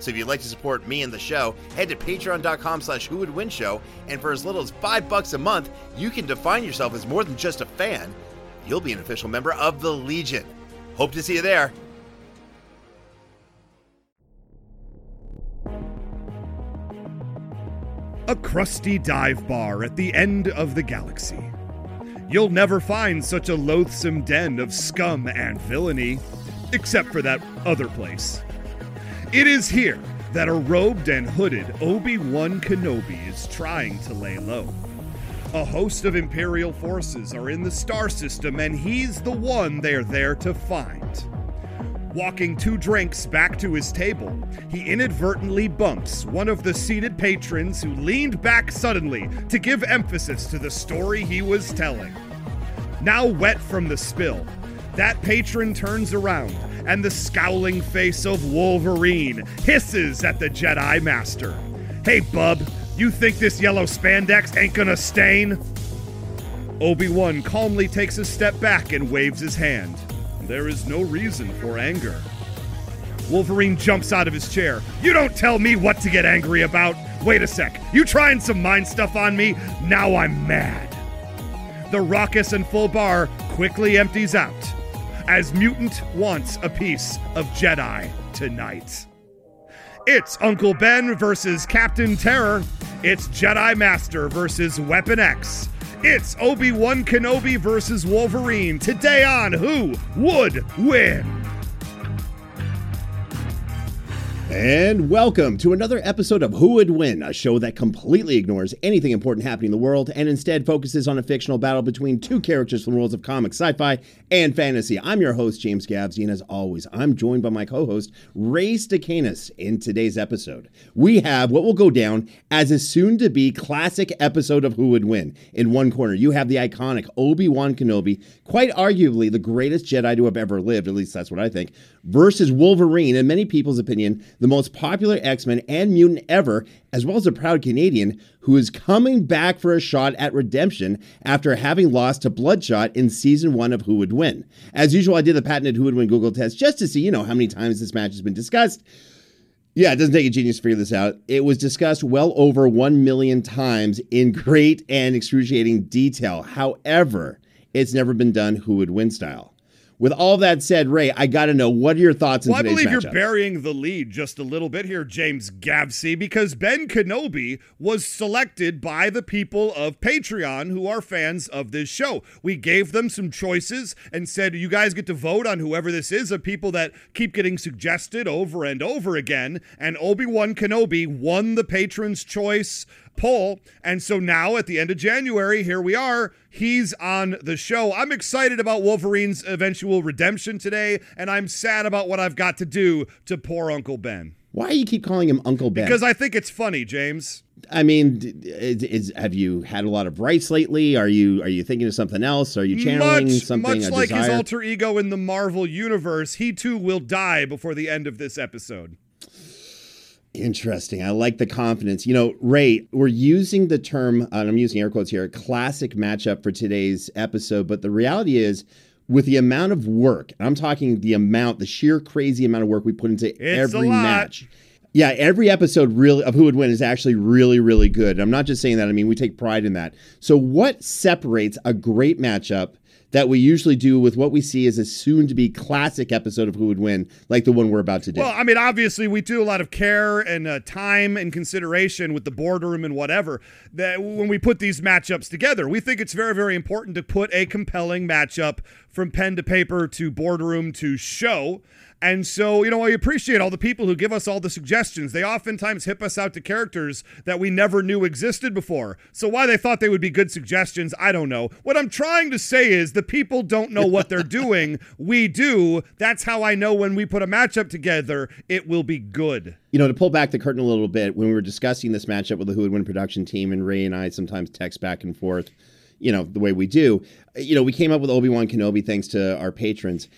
So if you'd like to support me and the show, head to patreon.com slash who would win show, and for as little as five bucks a month, you can define yourself as more than just a fan. You'll be an official member of the Legion. Hope to see you there. A crusty dive bar at the end of the galaxy. You'll never find such a loathsome den of scum and villainy, except for that other place. It is here that a robed and hooded Obi Wan Kenobi is trying to lay low. A host of Imperial forces are in the star system, and he's the one they're there to find. Walking two drinks back to his table, he inadvertently bumps one of the seated patrons who leaned back suddenly to give emphasis to the story he was telling. Now wet from the spill, that patron turns around, and the scowling face of Wolverine hisses at the Jedi Master. Hey, bub, you think this yellow spandex ain't gonna stain? Obi Wan calmly takes a step back and waves his hand. There is no reason for anger. Wolverine jumps out of his chair. You don't tell me what to get angry about. Wait a sec. You trying some mind stuff on me? Now I'm mad. The raucous and full bar quickly empties out as Mutant wants a piece of Jedi tonight. It's Uncle Ben versus Captain Terror. It's Jedi Master versus Weapon X. It's Obi Wan Kenobi versus Wolverine. Today on Who Would Win? And welcome to another episode of Who Would Win, a show that completely ignores anything important happening in the world and instead focuses on a fictional battle between two characters from worlds of comics, sci fi, and fantasy. I'm your host, James Gavsie, and as always, I'm joined by my co host, Ray Stacanis. In today's episode, we have what will go down as a soon to be classic episode of Who Would Win. In one corner, you have the iconic Obi Wan Kenobi, quite arguably the greatest Jedi to have ever lived, at least that's what I think, versus Wolverine, in many people's opinion, the most popular X Men and mutant ever, as well as a proud Canadian who is coming back for a shot at redemption after having lost to Bloodshot in season one of Who Would Win. As usual, I did the patented Who Would Win Google test just to see, you know, how many times this match has been discussed. Yeah, it doesn't take a genius to figure this out. It was discussed well over 1 million times in great and excruciating detail. However, it's never been done who would win style. With all that said, Ray, I got to know what are your thoughts Well, I believe matchup? you're burying the lead just a little bit here, James Gavsie, because Ben Kenobi was selected by the people of Patreon who are fans of this show. We gave them some choices and said, you guys get to vote on whoever this is, of people that keep getting suggested over and over again. And Obi Wan Kenobi won the patron's choice poll. And so now at the end of January, here we are. He's on the show. I'm excited about Wolverine's eventual redemption today, and I'm sad about what I've got to do to poor Uncle Ben. Why do you keep calling him Uncle Ben? Because I think it's funny, James. I mean, is, is, have you had a lot of rights lately? Are you are you thinking of something else? Are you channeling much, something? Much like desire? his alter ego in the Marvel universe, he too will die before the end of this episode. Interesting. I like the confidence. You know, Ray, we're using the term, and I'm using air quotes here, classic matchup for today's episode. But the reality is, with the amount of work, I'm talking the amount, the sheer crazy amount of work we put into It's every match. Yeah, every episode really of Who Would Win is actually really, really good. I'm not just saying that. I mean, we take pride in that. So, what separates a great matchup that we usually do with what we see as a soon-to-be classic episode of Who Would Win, like the one we're about to do? Well, I mean, obviously, we do a lot of care and uh, time and consideration with the boardroom and whatever. That when we put these matchups together, we think it's very, very important to put a compelling matchup from pen to paper to boardroom to show. And so, you know, I appreciate all the people who give us all the suggestions. They oftentimes hip us out to characters that we never knew existed before. So, why they thought they would be good suggestions, I don't know. What I'm trying to say is the people don't know what they're doing. We do. That's how I know when we put a matchup together, it will be good. you know, to pull back the curtain a little bit, when we were discussing this matchup with the Who Would Win production team, and Ray and I sometimes text back and forth, you know, the way we do, you know, we came up with Obi Wan Kenobi thanks to our patrons.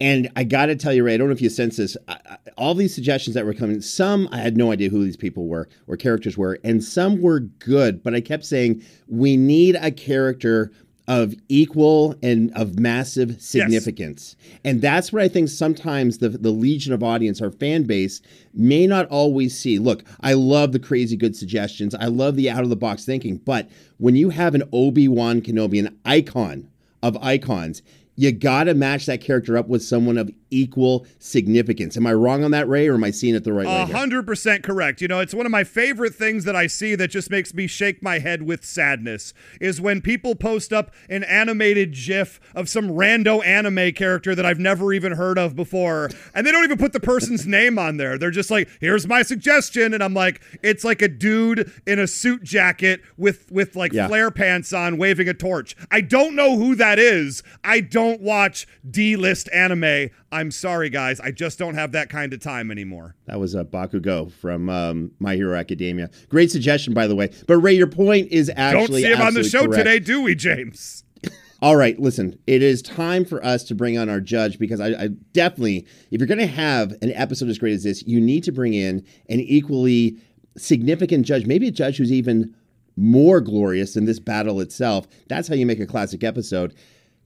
And I got to tell you, Ray, I don't know if you sense this. I, I, all these suggestions that were coming, some I had no idea who these people were or characters were, and some were good. But I kept saying we need a character of equal and of massive significance. And that's what I think sometimes the, the legion of audience, our fan base, may not always see. Look, I love the crazy good suggestions. I love the out of the box thinking. But when you have an Obi Wan Kenobi, an icon of icons, you got to match that character up with someone of equal significance. Am I wrong on that, Ray, or am I seeing it the right way? A here? hundred percent correct. You know, it's one of my favorite things that I see that just makes me shake my head with sadness is when people post up an animated GIF of some rando anime character that I've never even heard of before, and they don't even put the person's name on there. They're just like, "Here's my suggestion," and I'm like, "It's like a dude in a suit jacket with with like Yeah. flare pants on, waving a torch." I don't know who that is. I don't watch D-list anime. I'm sorry, guys. I just don't have that kind of time anymore. That was a Bakugo from um, My Hero Academia. Great suggestion, by the way. But Ray, your point is actually Don't see him on the show correct. today, do we, James? All right, listen, it is time for us to bring on our judge because I, I definitely, if you're going to have an episode as great as this, you need to bring in an equally significant judge, maybe a judge who's even more glorious than this battle itself. That's how you make a classic episode.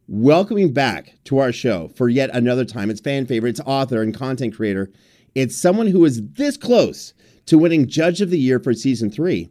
Welcoming back to our show for yet another time, it's fan favorite, it's author and content creator. It's someone who is this close to winning Judge of the Year for season three.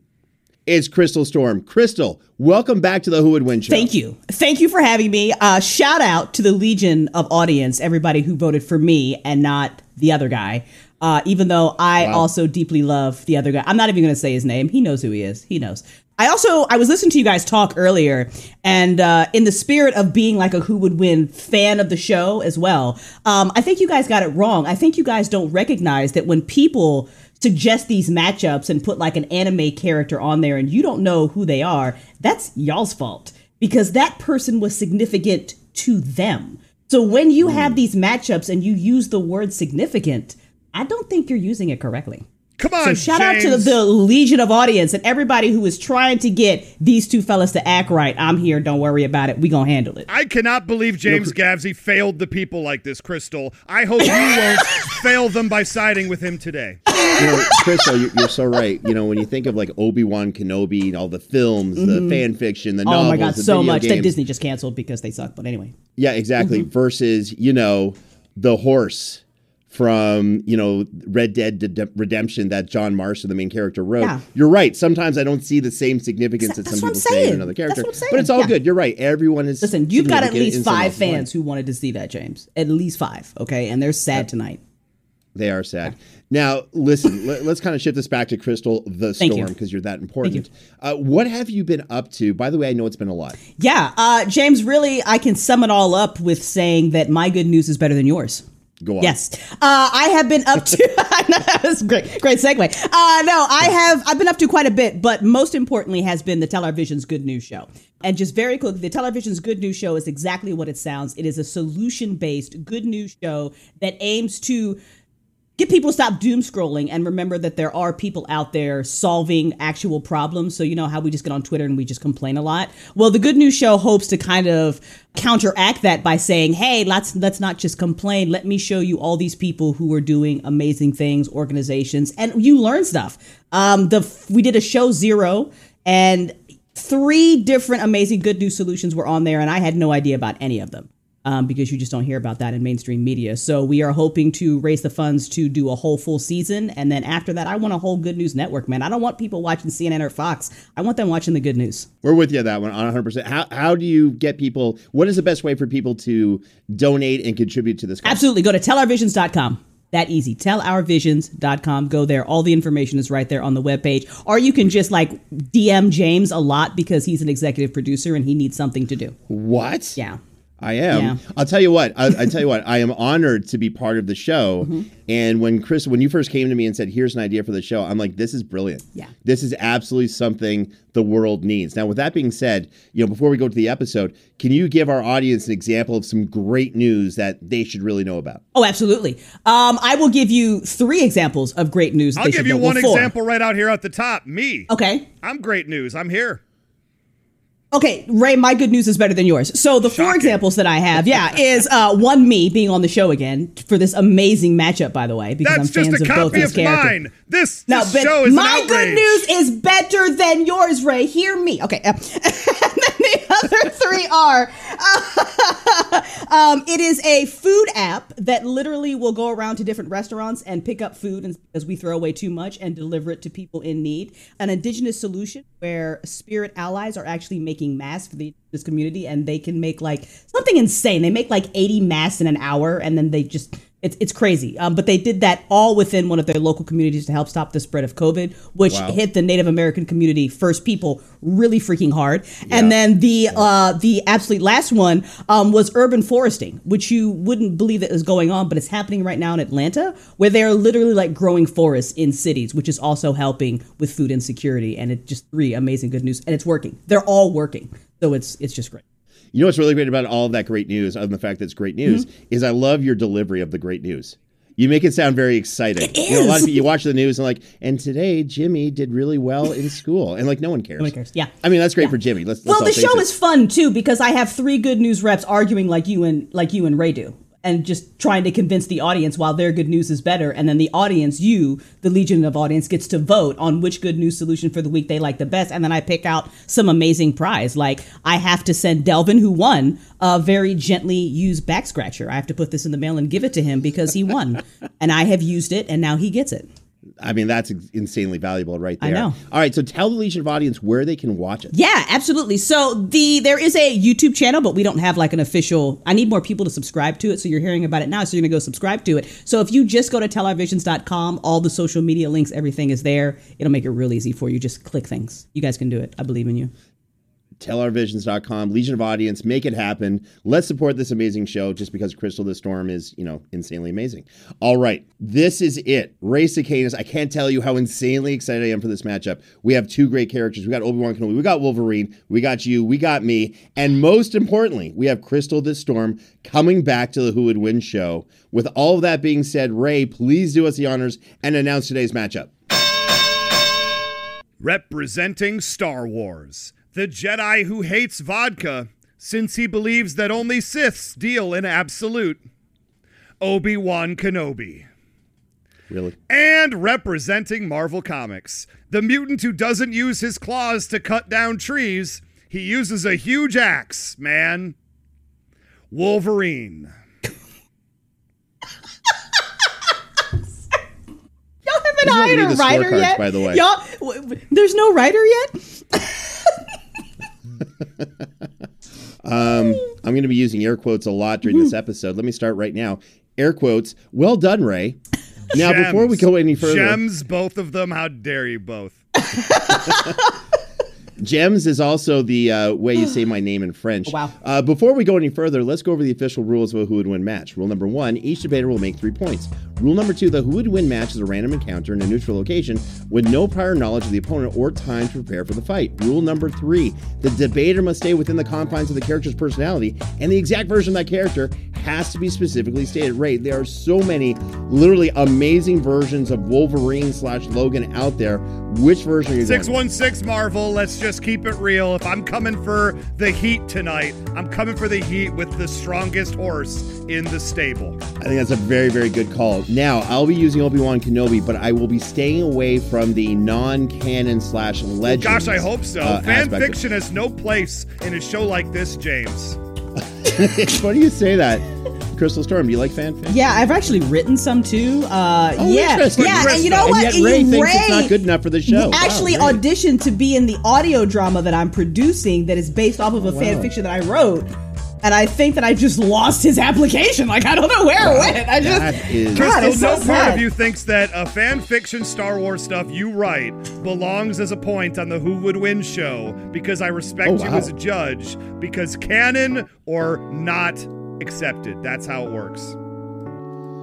It's Crystal Storm. Crystal, welcome back to the Who Would Win show. Thank you. Thank you for having me. Uh, shout out to the legion of audience, everybody who voted for me and not the other guy. Uh, even though I also deeply love the other guy. I'm not even going to say his name. He knows who he is. He knows. I also I was listening to you guys talk earlier, and uh, in the spirit of being like a who would win fan of the show as well, um, I think you guys got it wrong. I think you guys don't recognize that when people suggest these matchups and put like an anime character on there, and you don't know who they are, that's y'all's fault because that person was significant to them. So when you have these matchups and you use the word significant, I don't think you're using it correctly. Come on, So shout out to the, the legion of audience and everybody who is trying to get these two fellas to act right. I'm here. Don't worry about it. We gonna handle it. I cannot believe James Gavsie failed the people like this, Crystal. I hope you won't fail them by siding with him today. you know, Crystal, you're, you're so right. You know, when you think of like Obi Wan Kenobi and all the films, the fan fiction, the Oh novels, my god, the so video much that. Disney just canceled because they suck. But anyway, Yeah, exactly. Mm-hmm. Versus, you know, the horse from you know Red Dead De- Redemption that John Marston, the main character, wrote. Yeah. You're right. Sometimes I don't see the same significance that That's some people say in another character. But it's all Yeah. good. You're right. Everyone is. listen, you've got at least five fans who wanted to see that, James. At least five. Okay, and they're sad tonight. They are sad. Now, listen, let, us kind of shift this back to Crystal the Storm because you're that important. Uh, what have you been up to? By the way, I know it's been a lot. Yeah, uh, James. Really, I can sum it all up with saying that my good news is better than yours. Go on. Yes, uh, I have been up to. that was great, great segue. Uh, no, I have. I've been up to quite a bit, but most importantly has been the Television's Good News Show. And just very quickly, the Television's Good News Show is exactly what it sounds. It is a solution-based good news show that aims to get people to stop doom scrolling and remember that there are people out there solving actual problems. So you know how we just get on Twitter and we just complain a lot. Well, the Good News Show hopes to kind of counteract that by saying, "Hey, let's let's not just complain. Let me show you all these people who are doing amazing things, organizations, and you learn stuff." Um, the we did a show zero and three different amazing good news solutions were on there, and I had no idea about any of them um, because you just don't hear about that in mainstream media. So we are hoping to raise the funds to do a whole full season, and then after that, I want a whole good news network, man. I don't want people watching CNN or Fox. I want them watching the good news. We're with you on that one on 100%. How, how do you get people, what is the best way for people to donate and contribute to this? Cause? Absolutely. Go to tellourvisions.com. That easy. Tellourvisions.com. Go there. All the information is right there on the webpage. Or you can just like DM James a lot because he's an executive producer and he needs something to do. What? Yeah. I am. Yeah. I'll tell you what. I, I tell you what. I am honored to be part of the show. Mm-hmm. And when Chris, when you first came to me and said, "Here's an idea for the show," I'm like, "This is brilliant. Yeah. This is absolutely something the world needs." Now, with that being said, you know, before we go to the episode, can you give our audience an example of some great news that they should really know about? Oh, absolutely. Um, I will give you three examples of great news. that I'll they give should you know. One four. example right out here at the top. Me. Okay. I'm great news. I'm here. Okay, Ray, my good news is better than yours. So the four examples that I have, yeah, is uh, one me being on the show again for this amazing matchup, by the way, because That's I'm just fans a of both of characters. mine. This, No, this show is my good news is better than yours, Ray. Hear me. Okay. the other three are um, it is a food app that literally will go around to different restaurants and pick up food and, as we throw away too much and deliver it to people in need. An indigenous solution where spirit allies are actually making masks for the this community and they can make like something insane. They make like 80 masks in an hour and then they just it's, it's crazy. Um, but they did that all within one of their local communities to help stop the spread of COVID, which Wow. hit the Native American community, First People, really freaking hard. And then the uh, the absolute last one um, was urban foresting, which you wouldn't believe that is going on, but it's happening right now in Atlanta, where they're literally like growing forests in cities, which is also helping with food insecurity. And it's just three amazing good news, and it's working. They're all working, so it's it's just great. You know what's really great about all of that great news, other than the fact that it's great news, Mm-hmm. is I love your delivery of the great news. You make it sound very exciting. You know, a lot of people, you watch the news and like, and today Jimmy did really well in school, and like no one cares. No one cares. Yeah. I mean that's great for Jimmy. Let's, let's well, the show it. is fun too because I have three good news reps arguing like you and like you and Ray do, and just trying to convince the audience while their good news is better, and then the audience, you, the legion of audience, gets to vote on which good news solution for the week they like the best, and then I pick out some amazing prize. Like I have to send Delvin, who won, a very gently used back scratcher. I have to put this in the mail and give it to him because he won, and I have used it, and now he gets it. I mean that's insanely valuable right there. I know. All right, so tell the Legion of Audience where they can watch it. Yeah, absolutely. So the there is a YouTube channel, but we don't have like an official. I need more people to subscribe to it. So you're hearing about it now. So you're gonna go subscribe to it. So if you just go to tellourvisions.com, all the social media links, everything is there. It'll make it real easy for you. Just click things. You guys can do it. I believe in you. tellourvisions.com, Legion of Audience, make it happen. Let's support this amazing show just because Crystal the Storm is, you know, insanely amazing. All right, this is it. Ray Cicadas. I can't tell you how insanely excited I am for this matchup. We have two great characters. We got Obi-Wan Kenobi, we got Wolverine, we got you, we got me, and most importantly, we have Crystal the Storm coming back to the Who Would Win show. With all of that being said, Ray, please do us the honors and announce today's matchup. Representing Star Wars, the Jedi who hates vodka since he believes that only Siths deal in absolute. Obi Wan Kenobi. Really? And representing Marvel Comics, the mutant who doesn't use his claws to cut down trees, he uses a huge axe, man. Wolverine. Y'all haven't hired a writer yet. by the way. y'all. w- w- There's no writer yet. Um, I'm going to be using air quotes a lot during this episode. Let me start right now. Air quotes. Well done, Ray. Now, before we go any further, Gems, both of them. How dare you both? Gems is also the uh, way you say my name in French. Wow. Uh, before we go any further, let's go over the official rules of a who would win match. Rule number one each debater will make three points. Rule number two the who would win match is a random encounter in a neutral location with no prior knowledge of the opponent or time to prepare for the fight. Rule number three the debater must stay within the confines of the character's personality, and the exact version of that character has to be specifically stated. Right, there are so many literally amazing versions of Wolverine slash Logan out there. Which version are you going 616 Marvel, let's just keep it real. If I'm coming for the heat tonight, I'm coming for the heat with the strongest horse in the stable. I think that's a very, very good call. Now, I'll be using Obi Wan Kenobi, but I will be staying away from the non canon slash legend. Gosh, I hope so. uh, Fan aspect of- fiction has no place in a show like this, James. It's funny you say that. Crystal Storm, do you like fan fiction? Yeah, I've actually written some too. Uh, Oh, yeah, interesting. yeah, and you know And what? yet Ray thinks it's not good enough for the show. Actually, Ray. auditioned to be in the audio drama that I'm producing that is based off of a fan wow. fiction that I wrote. And I think that I just lost his application. Like I don't know where it went. I just That is- God, Crystal, it's so no part sad. of you thinks that a fan fiction Star Wars stuff you write belongs as a point on the Who Would Win show because I respect Oh, you as a judge because canon or not accepted. That's how it works.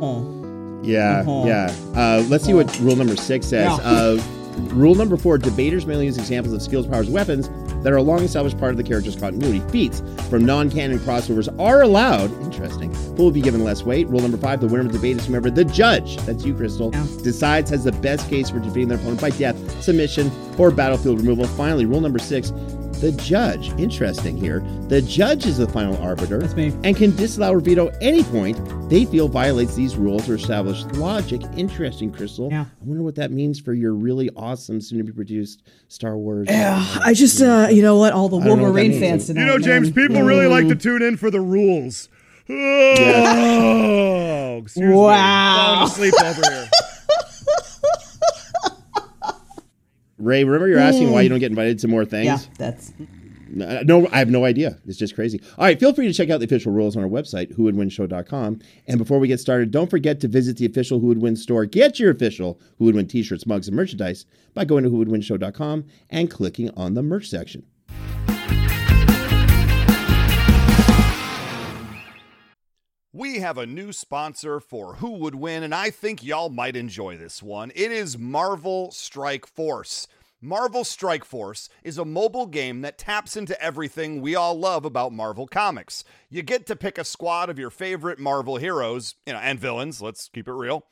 Oh. Yeah, Uh-huh. yeah. Uh, let's see what rule number six says. Yeah. Uh, rule number four debaters may use examples of skills, powers, weapons that are a long established part of the character's continuity. Feats from non canon crossovers are allowed. Interesting. But will be given less weight. Rule number five the winner of the debate is whomever the judge, that's you, Crystal, Yeah. decides has the best case for defeating their opponent by death, submission, or battlefield removal. Finally, rule number six the judge, interesting here, the judge is the final arbiter That's me. and can disallow or veto any point they feel violates these rules or established logic. Interesting, Crystal. Yeah. I wonder what that means for your really awesome, soon to be produced Star Wars. Yeah, I just uh, you know what? All the I don't know what Wolverine fans tonight. You know, James, man. people really like to tune in for the rules. Oh, excuse me. Wow. Falling asleep over here. Ray, remember you're asking why you don't get invited to more things? Yeah, that's No, uh, no, I have no idea. It's just crazy. All right, feel free to check out the official rules on our website, whowouldwinshow.com. And before we get started, don't forget to visit the official Who Would Win store. Get your official Who Would Win t-shirts, mugs, and merchandise by going to whowouldwinshow.com and clicking on the merch section. We have a new sponsor for Who Would Win, and I think y'all might enjoy this one. It is Marvel Strike Force. Marvel Strike Force is a mobile game that taps into everything we all love about Marvel Comics. You get to pick a squad of your favorite Marvel heroes, you know, and villains, let's keep it real,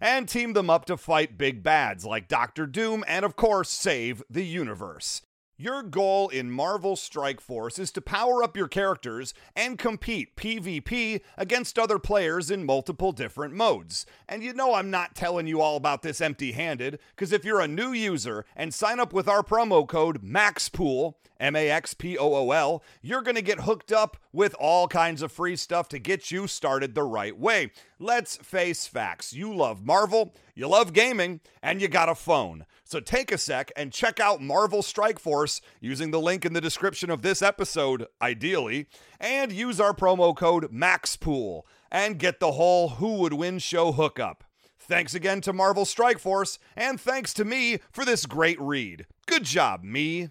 and team them up to fight big bads like Doctor Doom and, of course, save the universe. Your goal in Marvel Strike Force is to power up your characters and compete PvP against other players in multiple different modes. And you know I'm not telling you all about this empty handed, because if you're a new user and sign up with our promo code MAXPOOL, M A X P O O L, you're going to get hooked up with all kinds of free stuff to get you started the right way. Let's face facts. You love Marvel, you love gaming, and you got a phone. So take a sec and check out Marvel Strike Force using the link in the description of this episode, ideally, and use our promo code MAXPOOL and get the whole Who Would Win show hookup. Thanks again to Marvel Strike Force, and thanks to me for this great read. Good job, me.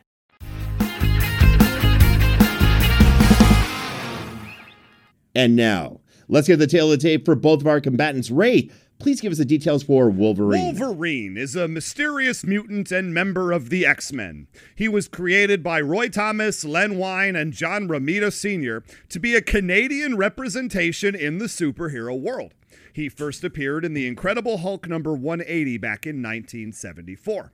And now, let's get the tale of the tape for both of our combatants. Ray, please give us the details for Wolverine. Wolverine is a mysterious mutant and member of the X Men. He was created by Roy Thomas, Len Wein, and John Romita Sr. to be a Canadian representation in the superhero world. He first appeared in The Incredible Hulk number 180 back in 1974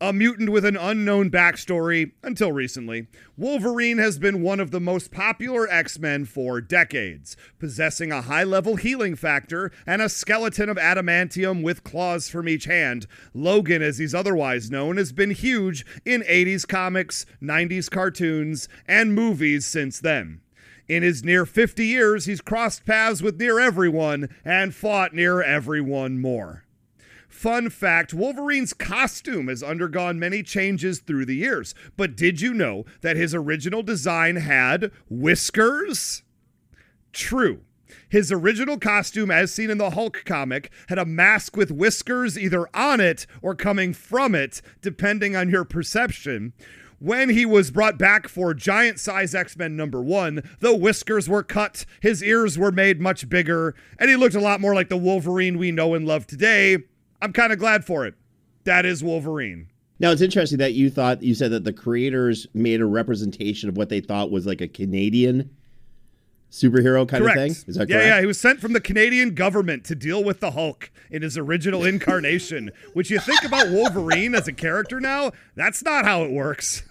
a mutant with an unknown backstory until recently. Wolverine has been one of the most popular X Men for decades, possessing a high level healing factor and a skeleton of adamantium with claws from each hand. Logan, as he's otherwise known, has been huge in 80s comics, 90s cartoons, and movies since then. In his near 50 years, he's crossed paths with near everyone and fought near everyone more. Fun fact Wolverine's costume has undergone many changes through the years, but did you know that his original design had whiskers? True. His original costume, as seen in the Hulk comic, had a mask with whiskers either on it or coming from it, depending on your perception. When he was brought back for Giant Size X Men number one, the whiskers were cut, his ears were made much bigger, and he looked a lot more like the Wolverine we know and love today. I'm kind of glad for it. That is Wolverine. Now it's interesting that you thought you said that the creators made a representation of what they thought was like a Canadian superhero kind correct. of thing. Is that correct? Yeah, yeah. He was sent from the Canadian government to deal with the Hulk in his original incarnation. Which you think about Wolverine as a character now, that's not how it works.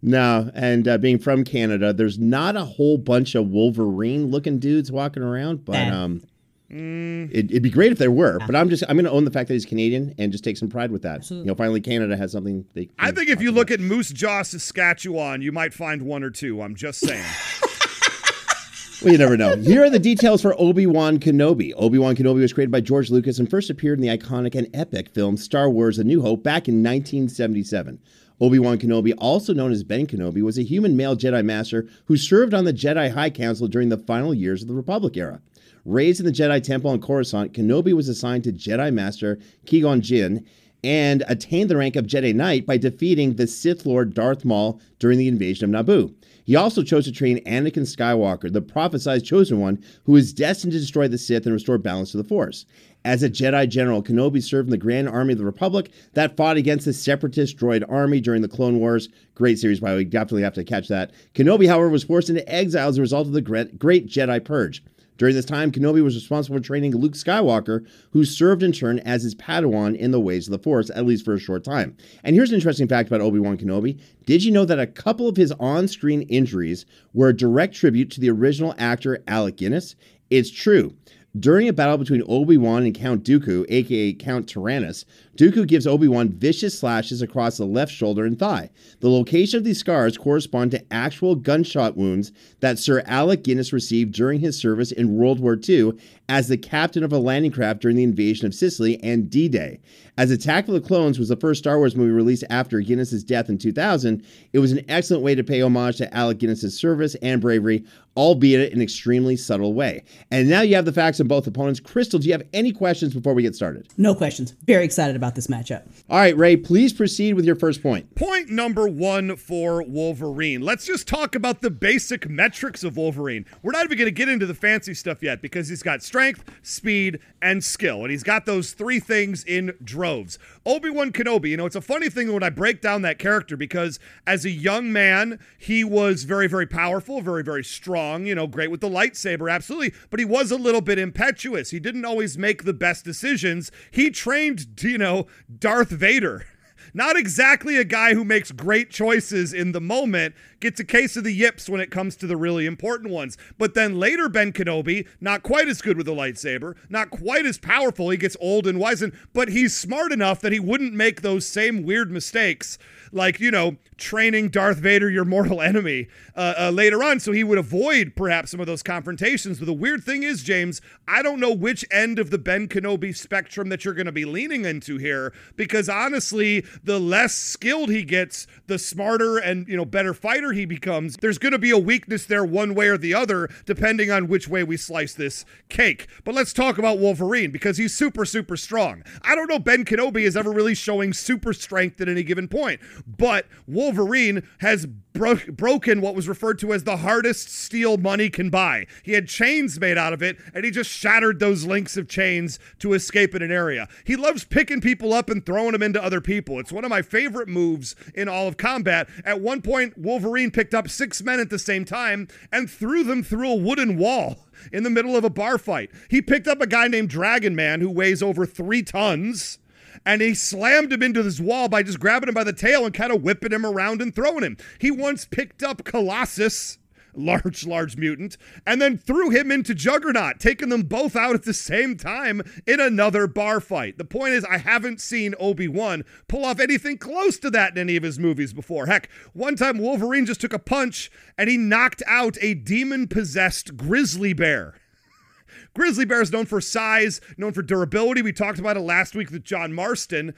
No, and uh, being from Canada, there's not a whole bunch of Wolverine-looking dudes walking around, but um, Mm. It, would be great if there were, but I'm just I'm going to own the fact that he's Canadian and just take some pride with that. Absolutely. You know, finally Canada has something. They I think if you look at Moose Jaw, Saskatchewan, you might find one or two. I'm just saying. well, you never know. Here are the details for Obi Wan Kenobi. Obi Wan Kenobi was created by George Lucas and first appeared in the iconic and epic film Star Wars: A New Hope back in 1977. Obi Wan Kenobi, also known as Ben Kenobi, was a human male Jedi Master who served on the Jedi High Council during the final years of the Republic era. Raised in the Jedi Temple on Coruscant, Kenobi was assigned to Jedi Master Qui Gon Jinn and attained the rank of Jedi Knight by defeating the Sith Lord Darth Maul during the invasion of Naboo. He also chose to train Anakin Skywalker, the prophesied chosen one, who is destined to destroy the Sith and restore balance to the Force. As a Jedi general, Kenobi served in the Grand Army of the Republic that fought against the Separatist droid army during the Clone Wars. Great series, by the way. Definitely have to catch that. Kenobi, however, was forced into exile as a result of the Great Jedi Purge. During this time, Kenobi was responsible for training Luke Skywalker, who served in turn as his Padawan in the ways of the Force, at least for a short time. And here's an interesting fact about Obi Wan Kenobi. Did you know that a couple of his on screen injuries were a direct tribute to the original actor Alec Guinness? It's true. During a battle between Obi-Wan and Count Dooku, aka Count Tyrannus, Dooku gives Obi-Wan vicious slashes across the left shoulder and thigh. The location of these scars correspond to actual gunshot wounds that Sir Alec Guinness received during his service in World War II as the captain of a landing craft during the invasion of Sicily and D-Day. As Attack of the Clones was the first Star Wars movie released after Guinness's death in 2000, it was an excellent way to pay homage to Alec Guinness's service and bravery, albeit in an extremely subtle way. And now you have the facts of both opponents. Crystal, do you have any questions before we get started? No questions. Very excited about this matchup. All right, Ray, please proceed with your first point. Point number one for Wolverine. Let's just talk about the basic metrics of Wolverine. We're not even going to get into the fancy stuff yet because he's got strength, speed, and skill. And he's got those three things in droves. Obi Wan Kenobi, you know, it's a funny thing when I break down that character because as a young man, he was very, very powerful, very, very strong, you know, great with the lightsaber, absolutely. But he was a little bit impetuous. He didn't always make the best decisions. He trained, you know, Darth Vader. Not exactly a guy who makes great choices in the moment, gets a case of the yips when it comes to the really important ones. But then later, Ben Kenobi, not quite as good with the lightsaber, not quite as powerful. He gets old and wizened, but he's smart enough that he wouldn't make those same weird mistakes, like, you know, training Darth Vader, your mortal enemy, uh, uh, later on. So he would avoid perhaps some of those confrontations. But the weird thing is, James, I don't know which end of the Ben Kenobi spectrum that you're going to be leaning into here, because honestly, the less skilled he gets, the smarter and, you know, better fighter he becomes. There's going to be a weakness there one way or the other, depending on which way we slice this cake. But let's talk about Wolverine because he's super, super strong. I don't know Ben Kenobi is ever really showing super strength at any given point, but Wolverine has bro- broken what was referred to as the hardest steel money can buy. He had chains made out of it, and he just shattered those links of chains to escape in an area. He loves picking people up and throwing them into other people. It's one of my favorite moves in all of combat. At one point, Wolverine picked up six men at the same time and threw them through a wooden wall in the middle of a bar fight. He picked up a guy named Dragon Man who weighs over three tons and he slammed him into this wall by just grabbing him by the tail and kind of whipping him around and throwing him. He once picked up Colossus large, large mutant, and then threw him into Juggernaut, taking them both out at the same time in another bar fight. The point is, I haven't seen Obi Wan pull off anything close to that in any of his movies before. Heck, one time Wolverine just took a punch and he knocked out a demon possessed grizzly bear. Grizzly bear is known for size, known for durability. We talked about it last week with John Marston.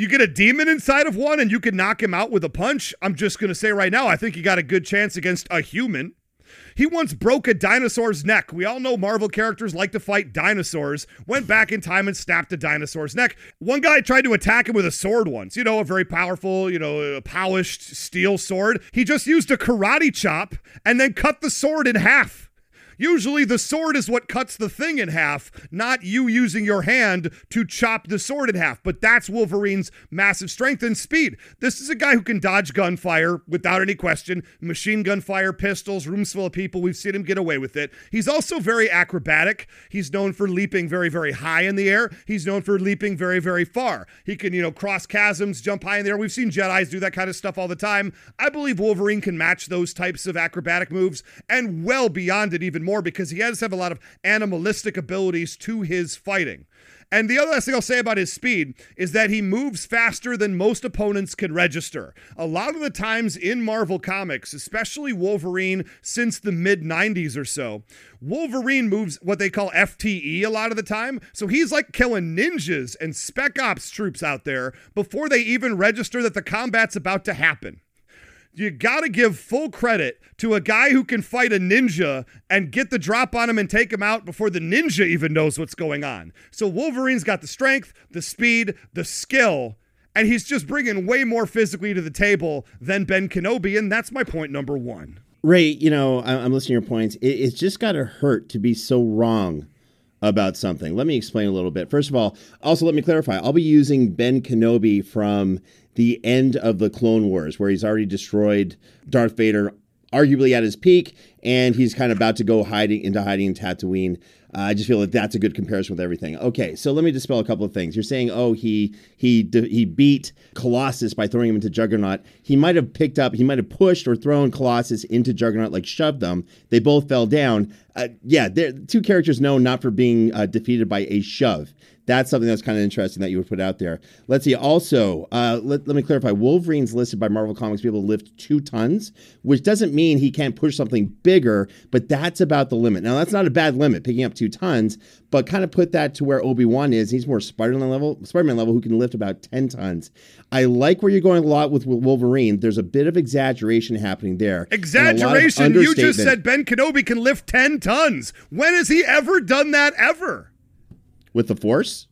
You get a demon inside of one and you can knock him out with a punch. I'm just going to say right now, I think he got a good chance against a human. He once broke a dinosaur's neck. We all know Marvel characters like to fight dinosaurs. Went back in time and snapped a dinosaur's neck. One guy tried to attack him with a sword once, you know, a very powerful, you know, polished steel sword. He just used a karate chop and then cut the sword in half. Usually the sword is what cuts the thing in half, not you using your hand to chop the sword in half. But that's Wolverine's massive strength and speed. This is a guy who can dodge gunfire without any question, machine gun fire, pistols, rooms full of people. We've seen him get away with it. He's also very acrobatic. He's known for leaping very, very high in the air. He's known for leaping very, very far. He can, you know, cross chasms, jump high in the air. We've seen Jedi's do that kind of stuff all the time. I believe Wolverine can match those types of acrobatic moves and well beyond it even more more because he has to have a lot of animalistic abilities to his fighting. And the other last thing I'll say about his speed is that he moves faster than most opponents can register. A lot of the times in Marvel Comics, especially Wolverine since the mid 90s or so, Wolverine moves what they call FTE a lot of the time. So he's like killing ninjas and spec ops troops out there before they even register that the combat's about to happen you got to give full credit to a guy who can fight a ninja and get the drop on him and take him out before the ninja even knows what's going on. So Wolverine's got the strength, the speed, the skill, and he's just bringing way more physically to the table than Ben Kenobi, and that's my point number one. Ray, you know, I'm listening to your points. it's just got to hurt to be so wrong about something. Let me explain a little bit. First of all, also let me clarify. I'll be using Ben Kenobi from the end of the Clone Wars, where he's already destroyed Darth Vader, arguably at his peak, and he's kind of about to go hiding into hiding in Tatooine. Uh, I just feel that that's a good comparison with everything. Okay, so let me dispel a couple of things. You're saying, oh, he he he beat Colossus by throwing him into Juggernaut. He might have picked up, he might have pushed or thrown Colossus into Juggernaut, like shoved them. They both fell down. Uh, yeah, they're two characters known not for being uh, defeated by a shove that's something that's kind of interesting that you would put out there. Let's see. Also, uh, let, let me clarify. Wolverine's listed by Marvel Comics to be able to lift two tons, which doesn't mean he can't push something bigger, but that's about the limit. Now, that's not a bad limit, picking up two tons, but kind of put that to where Obi Wan is. He's more Spider-Man level, Spider-Man level, who can lift about ten tons. I like where you're going a lot with Wolverine. There's a bit of exaggeration happening there. Exaggeration? You just said Ben Kenobi can lift ten tons. When has he ever done that ever? With the Force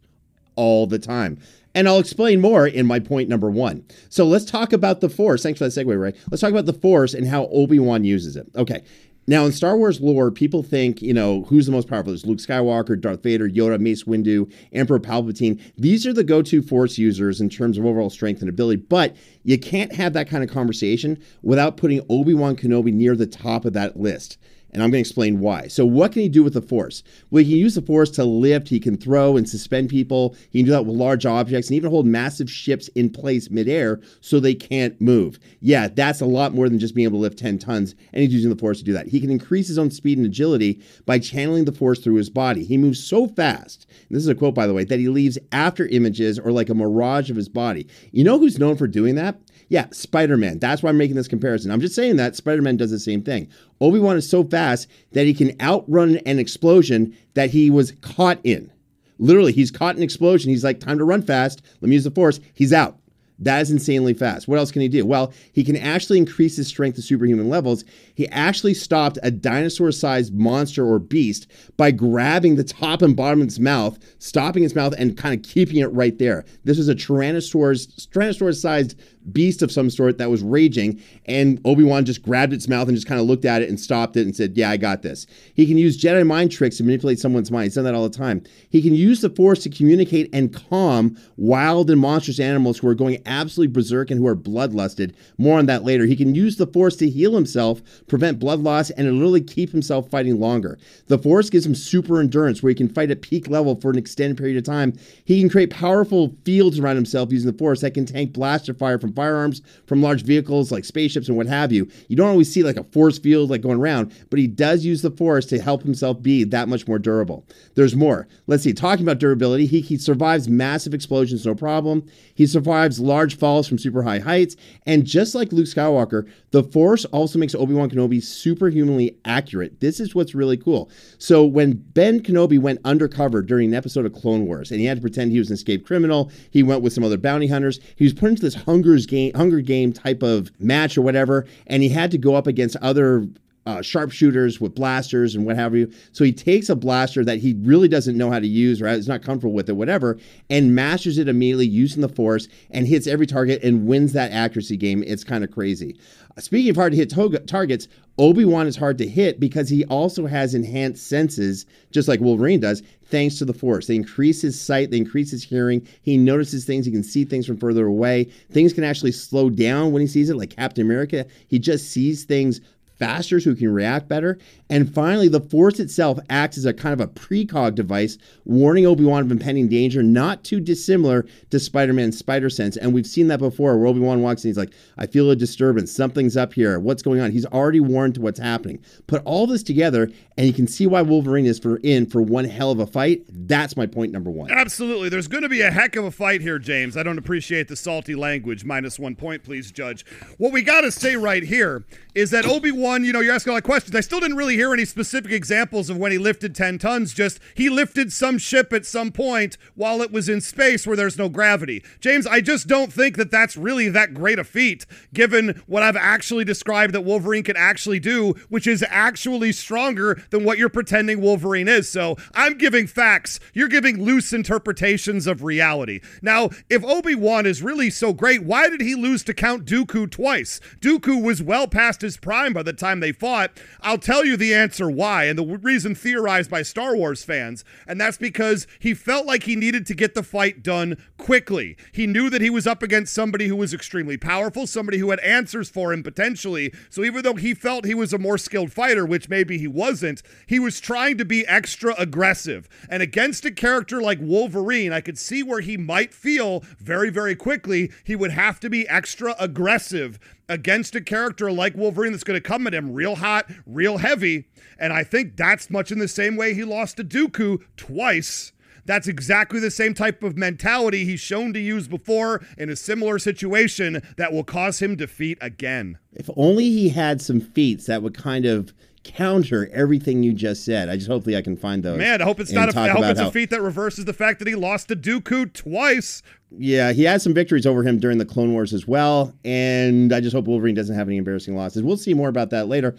all the time. And I'll explain more in my point number one. So let's talk about the Force. Thanks for that segue, Ray. Let's talk about the Force and how Obi Wan uses it. Okay. Now, in Star Wars lore, people think, you know, who's the most powerful? There's Luke Skywalker, Darth Vader, Yoda, Mace Windu, Emperor Palpatine. These are the go to Force users in terms of overall strength and ability. But you can't have that kind of conversation without putting Obi Wan Kenobi near the top of that list and I'm going to explain why. So, what can he do with the Force? Well, he can use the Force to lift, he can throw and suspend people, he can do that with large objects, and even hold massive ships in place midair so they can't move. Yeah, that's a lot more than just being able to lift 10 tons, and he's using the Force to do that. He can increase his own speed and agility by channeling the Force through his body. He moves so fast, this is a quote, by the way, that he leaves after images or like a mirage of his body. You know who's known for doing that? Yeah, Spider Man. That's why I'm making this comparison. I'm just saying that Spider Man does the same thing. Obi Wan is so fast that he can outrun an explosion that he was caught in. Literally, he's caught in an explosion. He's like, time to run fast. Let me use the Force. He's out. That is insanely fast. What else can he do? Well, he can actually increase his strength to superhuman levels. He actually stopped a dinosaur sized monster or beast by grabbing the top and bottom of its mouth, stopping its mouth, and kind of keeping it right there. This is a Tyrannosaurus, Tyrannosaurus sized beast of some sort that was raging, and Obi Wan just grabbed its mouth and just kind of looked at it and stopped it and said, Yeah, I got this. He can use Jedi mind tricks to manipulate someone's mind. He's done that all the time. He can use the Force to communicate and calm wild and monstrous animals who are going absolutely berserk and who are bloodlusted. More on that later. He can use the Force to heal himself, prevent blood loss, and literally keep himself fighting longer. The Force gives him super endurance where he can fight at peak level for an extended period of time. He can create powerful fields around himself using the Force that can tank blaster fire from firearms, from large vehicles like spaceships and what have you. You don't always see like a force field like going around, but he does use the Force to help himself be that much more durable. There's more. Let's see. Talking about durability, he, he survives massive explosions no problem. He survives large falls from super high heights. And just like Luke Skywalker, the Force also makes Obi Wan Kenobi superhumanly accurate. This is what's really cool. So when Ben Kenobi went undercover during an episode of Clone Wars and he had to pretend he was an escaped criminal, he went with some other bounty hunters. He was put into this Hunger's game, Hunger Game type of match or whatever, and he had to go up against other uh, sharpshooters with blasters and what have you. So he takes a blaster that he really doesn't know how to use or is not comfortable with it, whatever, and masters it immediately using the force and hits every target and wins that accuracy game. It's kind of crazy. Speaking of hard to hit to- targets, Obi Wan is hard to hit because he also has enhanced senses, just like Wolverine does, thanks to the Force. They increase his sight, they increase his hearing. He notices things, he can see things from further away. Things can actually slow down when he sees it, like Captain America. He just sees things faster so he can react better. And finally, the Force itself acts as a kind of a precog device, warning Obi Wan of impending danger, not too dissimilar to Spider Man's Spider Sense. And we've seen that before, where Obi Wan walks in, he's like, I feel a disturbance. Something's up here. What's going on? He's already warned to what's happening. Put all this together, and you can see why Wolverine is for in for one hell of a fight. That's my point number one. Absolutely. There's going to be a heck of a fight here, James. I don't appreciate the salty language. Minus one point, please, Judge. What we got to say right here is that Obi Wan, you know, you're asking a lot of questions. I still didn't really hear any specific examples of when he lifted 10 tons, just he lifted some ship at some point while it was in space where there's no gravity. James, I just don't think that that's really that great a feat, given what I've actually described that Wolverine can actually do, which is actually stronger than what you're pretending Wolverine is. So I'm giving facts. You're giving loose interpretations of reality. Now, if Obi Wan is really so great, why did he lose to Count Dooku twice? Dooku was well past his prime by the time they fought. I'll tell you the answer why, and the reason theorized by Star Wars fans, and that's because he felt like he needed to get the fight done quickly. He knew that he was up against somebody who was extremely powerful, somebody who had answers for him potentially. So even though he felt he was a more skilled fighter, which maybe he wasn't, he was trying to be extra aggressive. And against a character like Wolverine, I could see where he might feel very, very quickly he would have to be extra aggressive against a character like Wolverine that's going to come at him real hot, real heavy. And I think that's much in the same way he lost to Dooku twice. That's exactly the same type of mentality he's shown to use before in a similar situation that will cause him defeat again. If only he had some feats that would kind of counter everything you just said. I just hopefully I can find those. Man, I hope it's not. A, I hope it's how, a feat that reverses the fact that he lost to Dooku twice. Yeah, he had some victories over him during the Clone Wars as well, and I just hope Wolverine doesn't have any embarrassing losses. We'll see more about that later.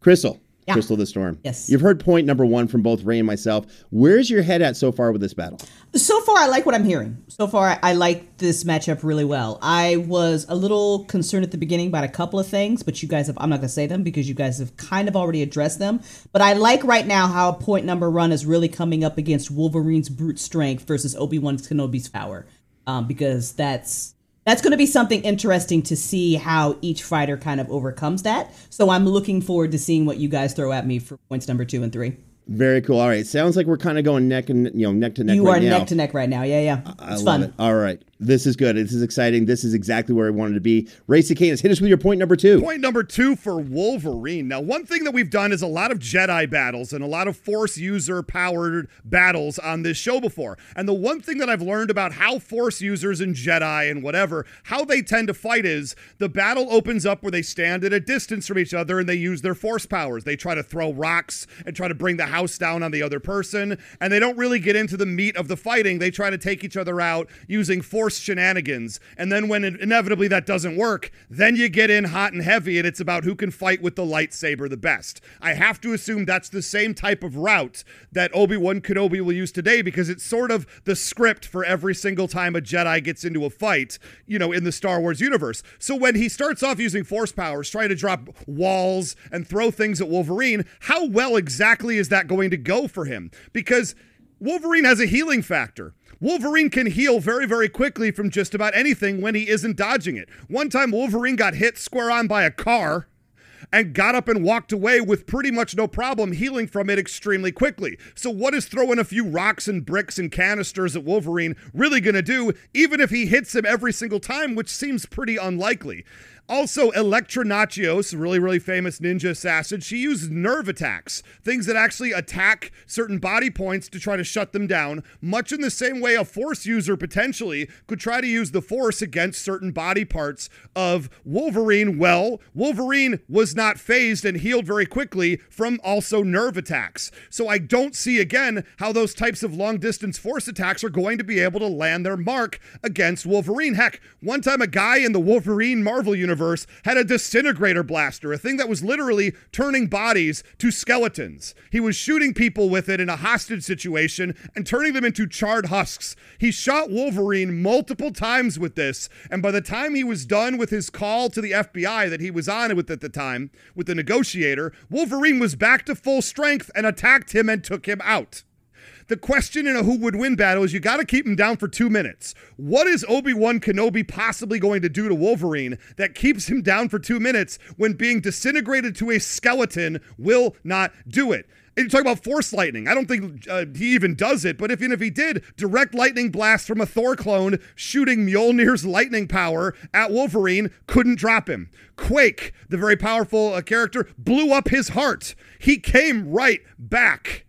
Crystal, Yeah. Crystal the Storm. Yes. You've heard point number one from both Ray and myself. Where's your head at so far with this battle? So far, I like what I'm hearing. So far, I like this matchup really well. I was a little concerned at the beginning about a couple of things, but you guys have, I'm not going to say them because you guys have kind of already addressed them. But I like right now how point number run is really coming up against Wolverine's brute strength versus Obi-Wan Kenobi's power. Um, because that's that's going to be something interesting to see how each fighter kind of overcomes that. So I'm looking forward to seeing what you guys throw at me for points number two and three. Very cool. All right, sounds like we're kind of going neck and you know neck to neck. You right are now. neck to neck right now. Yeah, yeah. I It's love fun. it. All right, this is good. This is exciting. This is exactly where I wanted to be. Ray Cicanas, hit us with your point number two. Point number two for Wolverine. Now, one thing that we've done is a lot of Jedi battles and a lot of Force user powered battles on this show before. And the one thing that I've learned about how Force users and Jedi and whatever, how they tend to fight is the battle opens up where they stand at a distance from each other and they use their Force powers. They try to throw rocks and try to bring the house down on the other person. And they don't really get into the meat of the fighting. They try to take each other out using Force force shenanigans. And then when inevitably that doesn't work, then you get in hot and heavy, and it's about who can fight with the lightsaber the best. I have to assume that's the same type of route that Obi Wan Kenobi will use today because it's sort of the script for every single time a Jedi gets into a fight, you know, in the Star Wars universe. So when he starts off using force powers, trying to drop walls and throw things at Wolverine, how well exactly is that going to go for him? Because Wolverine has a healing factor. Wolverine can heal very, very quickly from just about anything when he isn't dodging it. One time, Wolverine got hit square on by a car and got up and walked away with pretty much no problem healing from it extremely quickly. So, what is throwing a few rocks and bricks and canisters at Wolverine really going to do, even if he hits him every single time, which seems pretty unlikely? Also, Elektra Natchios, really, really famous ninja assassin, she uses nerve attacks, things that actually attack certain body points to try to shut them down, much in the same way a force user potentially could try to use the force against certain body parts of Wolverine. Well, Wolverine was not fazed and healed very quickly from also nerve attacks. So I don't see again how those types of long distance force attacks are going to be able to land their mark against Wolverine. Heck, one time a guy in the Wolverine Marvel universe universe had a disintegrator blaster, a thing that was literally turning bodies to skeletons. He was shooting people with it in a hostage situation and turning them into charred husks. He shot Wolverine multiple times with this, and by the time he was done with his call to the FBI that he was on with at the time, with the negotiator, Wolverine was back to full strength and attacked him and took him out. The question in a who would win battle is you got to keep him down for two minutes. What is Obi Wan Kenobi possibly going to do to Wolverine that keeps him down for two minutes when being disintegrated to a skeleton will not do it? And you talk about force lightning. I don't think uh, he even does it, but if, if he did, direct lightning blast from a Thor clone shooting Mjolnir's lightning power at Wolverine couldn't drop him. Quake, the very powerful uh, character, blew up his heart. He came right back.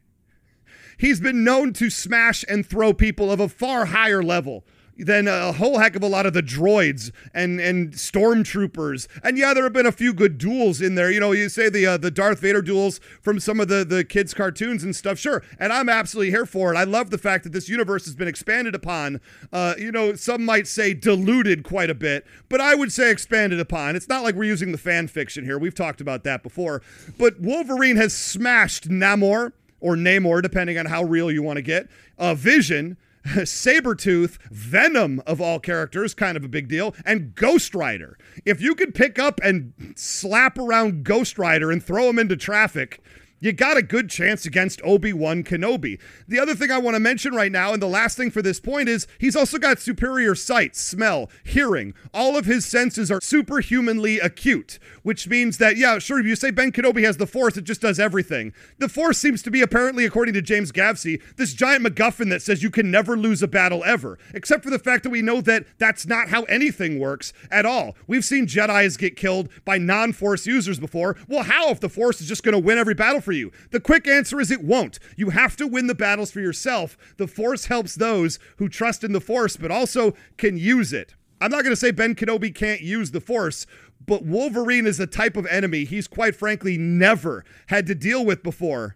He's been known to smash and throw people of a far higher level than a whole heck of a lot of the droids and and stormtroopers. And yeah, there have been a few good duels in there. You know, you say the uh, the Darth Vader duels from some of the the kids' cartoons and stuff. Sure, and I'm absolutely here for it. I love the fact that this universe has been expanded upon. Uh, you know, some might say diluted quite a bit, but I would say expanded upon. It's not like we're using the fan fiction here. We've talked about that before. But Wolverine has smashed Namor or Namor, depending on how real you want to get. Uh, Vision, Sabretooth, Venom of all characters, kind of a big deal, and Ghost Rider. If you could pick up and slap around Ghost Rider and throw him into traffic, you got a good chance against Obi Wan Kenobi. The other thing I want to mention right now, and the last thing for this point, is he's also got superior sight, smell, hearing. All of his senses are superhumanly acute, which means that, yeah, sure, if you say Ben Kenobi has the Force, it just does everything. The Force seems to be, apparently, according to James Gavsie, this giant MacGuffin that says you can never lose a battle ever, except for the fact that we know that that's not how anything works at all. We've seen Jedi's get killed by non Force users before. Well, how if the Force is just going to win every battle for you? The quick answer is it won't. You have to win the battles for yourself. The Force helps those who trust in the Force, but also can use it. I'm not going to say Ben Kenobi can't use the Force, but Wolverine is a type of enemy he's quite frankly never had to deal with before.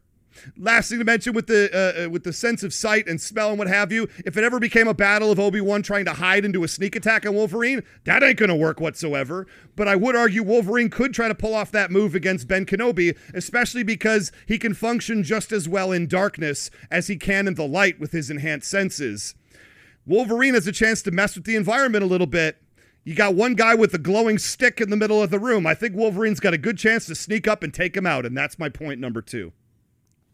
Last thing to mention with the uh, uh, with the sense of sight and smell and what have you, if it ever became a battle of Obi Wan trying to hide into a sneak attack on Wolverine, that ain't gonna work whatsoever. But I would argue Wolverine could try to pull off that move against Ben Kenobi, especially because he can function just as well in darkness as he can in the light with his enhanced senses. Wolverine has a chance to mess with the environment a little bit. You got one guy with a glowing stick in the middle of the room. I think Wolverine's got a good chance to sneak up and take him out, and that's my point number two.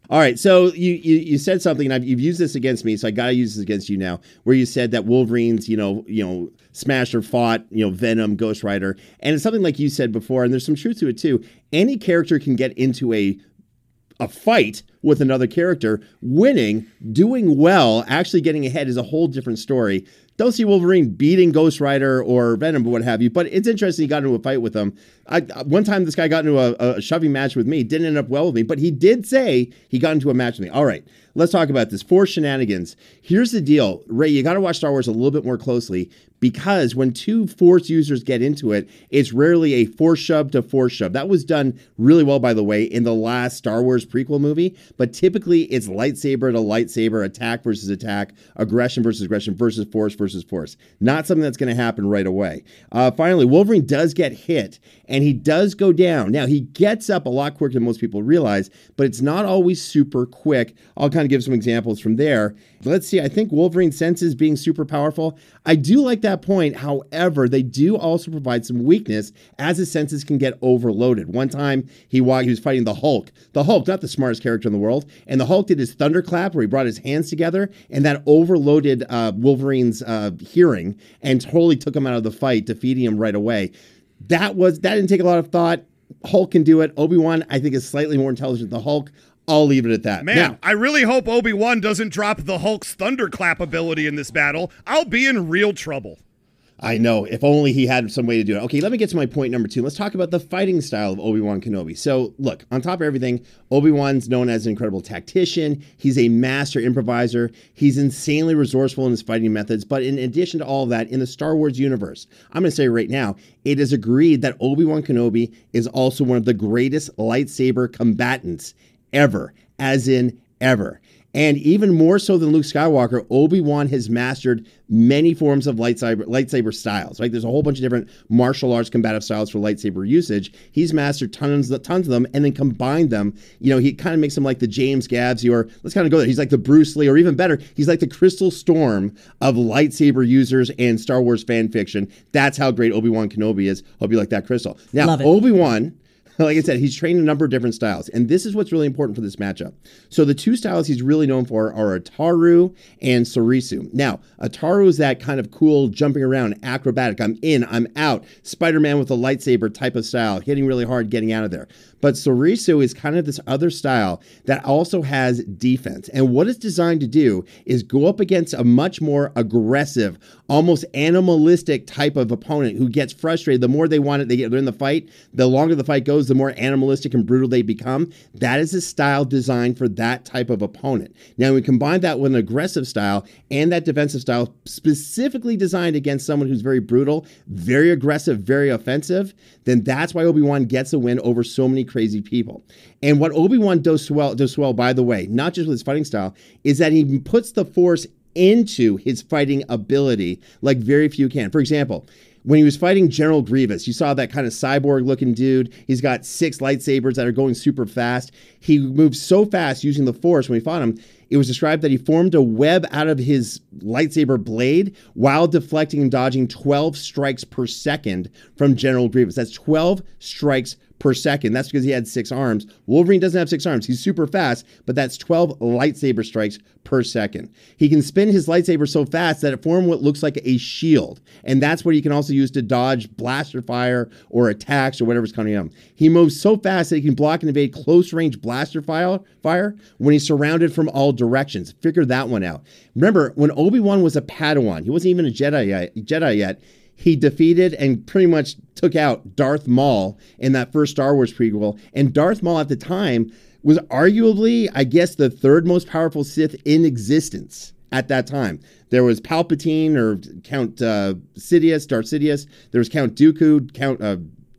All right, so you you, you said something, and you've used this against me, so I got to use this against you now. Where you said that Wolverine's, you know, you know, smashed or fought, you know, Venom, Ghost Rider, and it's something like you said before, and there's some truth to it too. Any character can get into a a fight with another character, winning, doing well, actually getting ahead is a whole different story don't see Wolverine beating Ghost Rider or Venom or what have you. But it's interesting he got into a fight with them. I, uh, one time this guy got into a, a shoving match with me. Didn't end up well with me, but he did say he got into a match with me. All right, let's talk about this. Four shenanigans. Here's the deal, Ray. You got to watch Star Wars a little bit more closely because when two force users get into it, it's rarely a force shove to force shove. That was done really well, by the way, in the last Star Wars prequel movie, but typically it's lightsaber to lightsaber, attack versus attack, aggression versus aggression versus force versus force. Not something that's going to happen right away. Uh, finally, Wolverine does get hit and he does go down. Now, he gets up a lot quicker than most people realize, but it's not always super quick. I'll kind of give some examples from there. Let's see, I think Wolverine senses being super powerful. I do like that point. However, they do also provide some weakness as his senses can get overloaded. One time he he was fighting the Hulk. The Hulk, not the smartest character in the world, and the Hulk did his thunderclap where he brought his hands together, and that overloaded uh, Wolverine's uh, hearing and totally took him out of the fight, defeating him right away. That was that didn't take a lot of thought. Hulk can do it. Obi Wan, I think, is slightly more intelligent than the Hulk. I'll leave it at that. Man, now, I really hope Obi Wan doesn't drop the Hulk's thunderclap ability in this battle. I'll be in real trouble. I know. If only he had some way to do it. Okay, let me get to my point number two. Let's talk about the fighting style of Obi Wan Kenobi. So, look, on top of everything, Obi Wan's known as an incredible tactician. He's a master improviser. He's insanely resourceful in his fighting methods. But in addition to all of that, in the Star Wars universe, I'm going to say right now, it is agreed that Obi Wan Kenobi is also one of the greatest lightsaber combatants ever, as in ever. And even more so than Luke Skywalker, Obi Wan has mastered many forms of lightsaber lightsaber styles. Right, there's a whole bunch of different martial arts combative styles for lightsaber usage. He's mastered tons tons of them, and then combined them. You know, he kind of makes him like the James Gavsie, or let's kind of go there. He's like the Bruce Lee, or even better, he's like the Crystal Storm of lightsaber users and Star Wars fan fiction. That's how great Obi Wan Kenobi is. Hope you like that, Crystal. Now, Obi Wan like I said, he's trained a number of different styles. And this is what's really important for this matchup. So the two styles he's really known for are Ataru and Soresu. Now, Ataru is that kind of cool jumping around, acrobatic, I'm in, I'm out, Spider-Man with a lightsaber type of style, hitting really hard, getting out of there. But Soresu is kind of this other style that also has defense. And what it's designed to do is go up against a much more aggressive, almost animalistic type of opponent who gets frustrated. The more they want it, they get they're in the fight. The longer the fight goes, the more animalistic and brutal they become. That is a style designed for that type of opponent. Now we combine that with an aggressive style and that defensive style specifically designed against someone who's very brutal, very aggressive, very offensive, then that's why Obi-Wan gets a win over so many crazy people. And what Obi-Wan does well, does well, by the way, not just with his fighting style, is that he puts the force into his fighting ability like very few can. For example, when he was fighting General Grievous, you saw that kind of cyborg looking dude. He's got six lightsabers that are going super fast. He moves so fast using the force when he fought him. It was described that he formed a web out of his lightsaber blade while deflecting and dodging 12 strikes per second from General Grievous. That's 12 strikes per second. That's because he had six arms. Wolverine doesn't have six arms. He's super fast, but that's 12 lightsaber strikes per second. He can spin his lightsaber so fast that it forms what looks like a shield. And that's what he can also use to dodge blaster fire or attacks or whatever's coming at him. He moves so fast that he can block and evade close range blaster fire, fire when he's surrounded from all directions. Figure that one out. Remember, when Obi-Wan was a Padawan, he wasn't even a Jedi yet, Jedi yet he defeated and pretty much took out Darth Maul in that first Star Wars prequel. And Darth Maul at the time was arguably, I guess, the third most powerful Sith in existence at that time. There was Palpatine or Count uh, Sidious, Darth Sidious. There was Count Dooku, Count uh,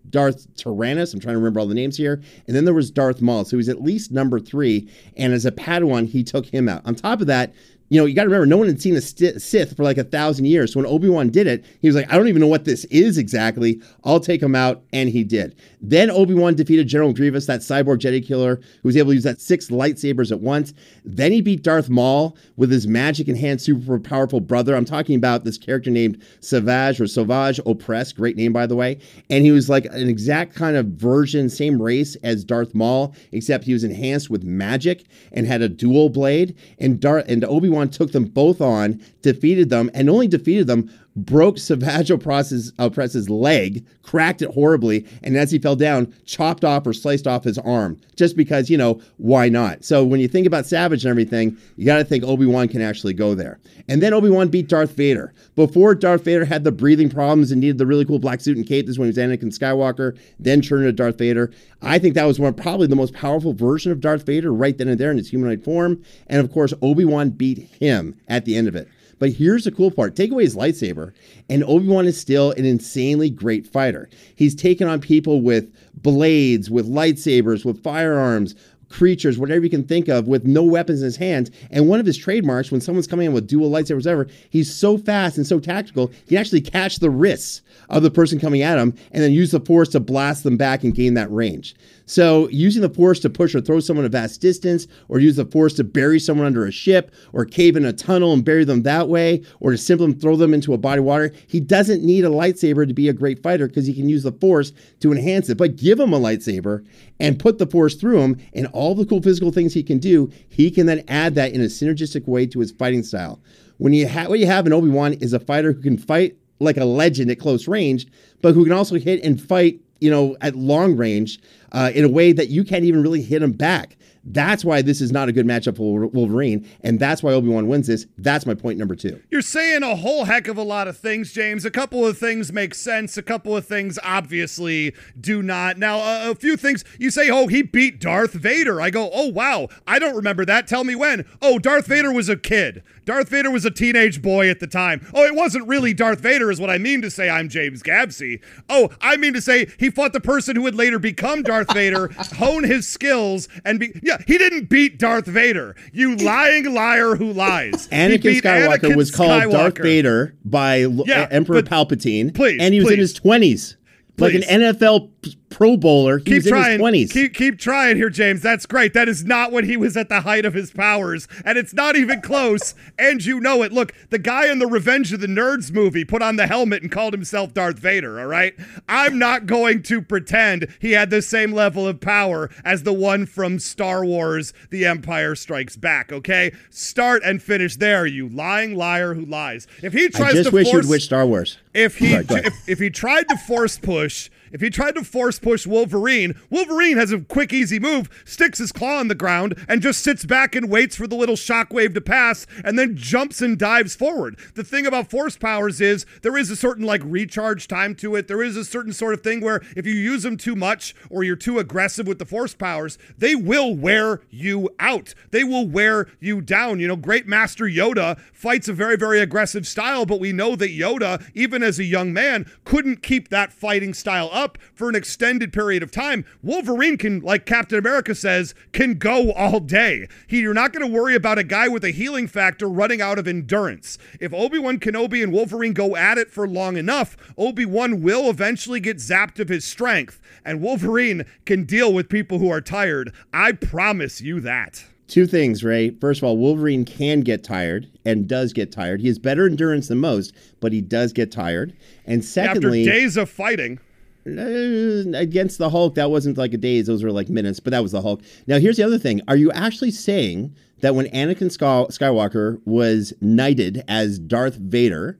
Darth Tyrannus. I'm trying to remember all the names here. And then there was Darth Maul. So was at least number three. And as a Padawan, he took him out. On top of that, you know, you got to remember, no one had seen a Sith for like a thousand years. So when Obi Wan did it, he was like, I don't even know what this is exactly. I'll take him out. And he did. Then Obi Wan defeated General Grievous, that cyborg Jedi killer who was able to use that six lightsabers at once. Then he beat Darth Maul with his magic enhanced super powerful brother. I'm talking about this character named Savage or Sauvage Opress. Great name, by the way. And he was like an exact kind of version, same race as Darth Maul, except he was enhanced with magic and had a dual blade. And Darth and Obi Wan took them both on, defeated them, and only defeated them broke Savage Opress's, Opress's uh, leg, cracked it horribly, and as he fell down, chopped off or sliced off his arm. Just because, you know, why not? So when you think about Savage and everything, you got to think Obi Wan can actually go there. And then Obi Wan beat Darth Vader. Before Darth Vader had the breathing problems and needed the really cool black suit and cape, this is when he was Anakin Skywalker, then turned into Darth Vader. I think that was one probably the most powerful version of Darth Vader right then and there in his humanoid form. And of course, Obi Wan beat him at the end of it. But here's the cool part take away his lightsaber, and Obi Wan is still an insanely great fighter. He's taken on people with blades, with lightsabers, with firearms, creatures, whatever you can think of, with no weapons in his hands. And one of his trademarks, when someone's coming in with dual lightsabers, ever, he's so fast and so tactical, he can actually catch the wrists of the person coming at him and then use the force to blast them back and gain that range. So using the force to push or throw someone a vast distance, or use the force to bury someone under a ship, or cave in a tunnel and bury them that way, or to simply throw them into a body of water, he doesn't need a lightsaber to be a great fighter because he can use the force to enhance it. But give him a lightsaber and put the force through him, and all the cool physical things he can do, he can then add that in a synergistic way to his fighting style. When you ha- what you have in Obi Wan is a fighter who can fight like a legend at close range, but who can also hit and fight you know, at long range uh, in a way that you can't even really hit him back. That's why this is not a good matchup for Wolverine, and that's why Obi Wan wins this. That's my point number two. You're saying a whole heck of a lot of things, James. A couple of things make sense. A couple of things obviously do not. Now, uh, a few things you say, oh, he beat Darth Vader. I go, oh, wow. I don't remember that. Tell me when. Oh, Darth Vader was a kid. Darth Vader was a teenage boy at the time. Oh, it wasn't really Darth Vader, is what I mean to say. I'm James Gavsie. Oh, I mean to say he fought the person who would later become Darth Vader, hone his skills, and be. Yeah, he didn't beat Darth Vader. You lying liar who lies. Anakin Skywalker Anakin was called Skywalker. Darth Vader by yeah, uh, Emperor Palpatine. Please, and he was please. in his twenties, like an NFL Pro Bowler. He keep trying. 20s. Keep, keep trying here, James. That's great. That is not when he was at the height of his powers, and it's not even close. and you know it. Look, the guy in the Revenge of the Nerds movie put on the helmet and called himself Darth Vader. All right. I'm not going to pretend he had the same level of power as the one from Star Wars: The Empire Strikes Back. Okay. Start and finish there, you lying liar who lies. If he tries I just to wish force, you'd wish Star Wars. If he if, if he tried to force push if he tried to force push Wolverine, Wolverine has a quick, easy move, sticks his claw on the ground, and just sits back and waits for the little shockwave to pass, and then jumps and dives forward. The thing about force powers is there is a certain like recharge time to it. There is a certain sort of thing where if you use them too much or you're too aggressive with the force powers, they will wear you out. They will wear you down. You know, great master Yoda fights a very, very aggressive style, but we know that Yoda, even as a young man, couldn't keep that fighting style up up for an extended period of time, Wolverine can, like Captain America says, can go all day. He, you're not going to worry about a guy with a healing factor running out of endurance. If Obi Wan Kenobi and Wolverine go at it for long enough, Obi Wan will eventually get zapped of his strength, and Wolverine can deal with people who are tired. I promise you that. Two things, Ray. First of all, Wolverine can get tired and does get tired. He has better endurance than most, but he does get tired. And secondly, after days of fighting, Uh, against the Hulk, that wasn't like a days; those were like minutes. But that was the Hulk. Now, here's the other thing: Are you actually saying that when Anakin Skywalker was knighted as Darth Vader,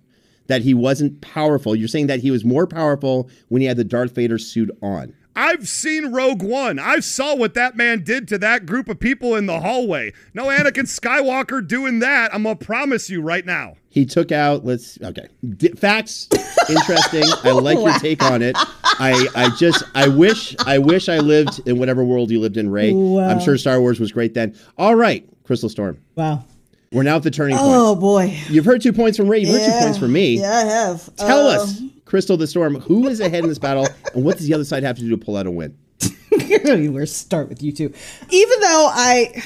that he wasn't powerful? You're saying that he was more powerful when he had the Darth Vader suit on. I've seen Rogue One. I saw what that man did to that group of people in the hallway. No Anakin Skywalker doing that. I'm gonna promise you right now. He took out. Let's okay. D- facts. Interesting. I like your take on it. I I just I wish I wish I lived in whatever world you lived in, Ray. Wow. I'm sure Star Wars was great then. All right, Crystal Storm. Wow. We're now at the turning point. Oh boy. You've heard two points from Ray. You've yeah. heard two points from me. Yeah, I have. Tell uh, us Crystal the Storm, who is ahead in this battle, and what does the other side have to do to pull out a win? We're start with you two. Even though I,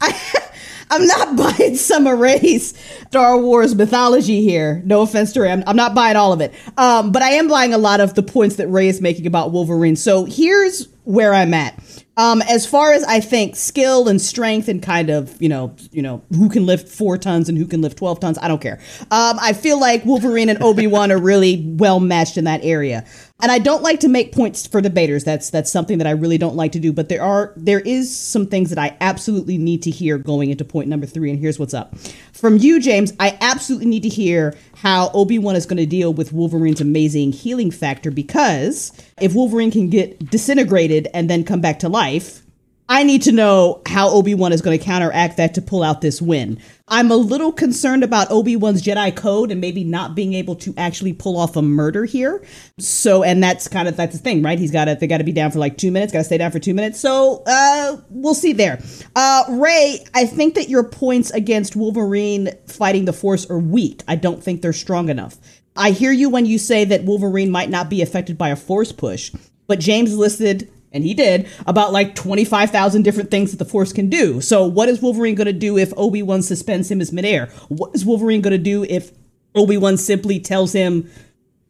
I, I'm not buying some of Ray's Star Wars mythology here. No offense to Ray, I'm, I'm not buying all of it. Um, but I am buying a lot of the points that Ray is making about Wolverine. So here's where I'm at. Um, as far as I think skill and strength and kind of you know you know who can lift four tons and who can lift twelve tons, I don't care. Um, I feel like Wolverine and Obi Wan are really well matched in that area. And I don't like to make points for debaters. That's that's something that I really don't like to do. But there are there is some things that I absolutely need to hear going into point number three. And here's what's up from you, James. I absolutely need to hear how Obi Wan is going to deal with Wolverine's amazing healing factor because if Wolverine can get disintegrated and then come back to life, I need to know how Obi Wan is going to counteract that to pull out this win. I'm a little concerned about Obi Wan's Jedi code and maybe not being able to actually pull off a murder here. So, and that's kind of that's the thing, right? He's got to they got to be down for like two minutes, got to stay down for two minutes. So, uh, we'll see there. Uh, Ray, I think that your points against Wolverine fighting the Force are weak. I don't think they're strong enough. I hear you when you say that Wolverine might not be affected by a Force push, but James listed and he did, about like 25,000 different things that the Force can do. So, what is Wolverine going to do if Obi Wan suspends him as midair? What is Wolverine going to do if Obi Wan simply tells him,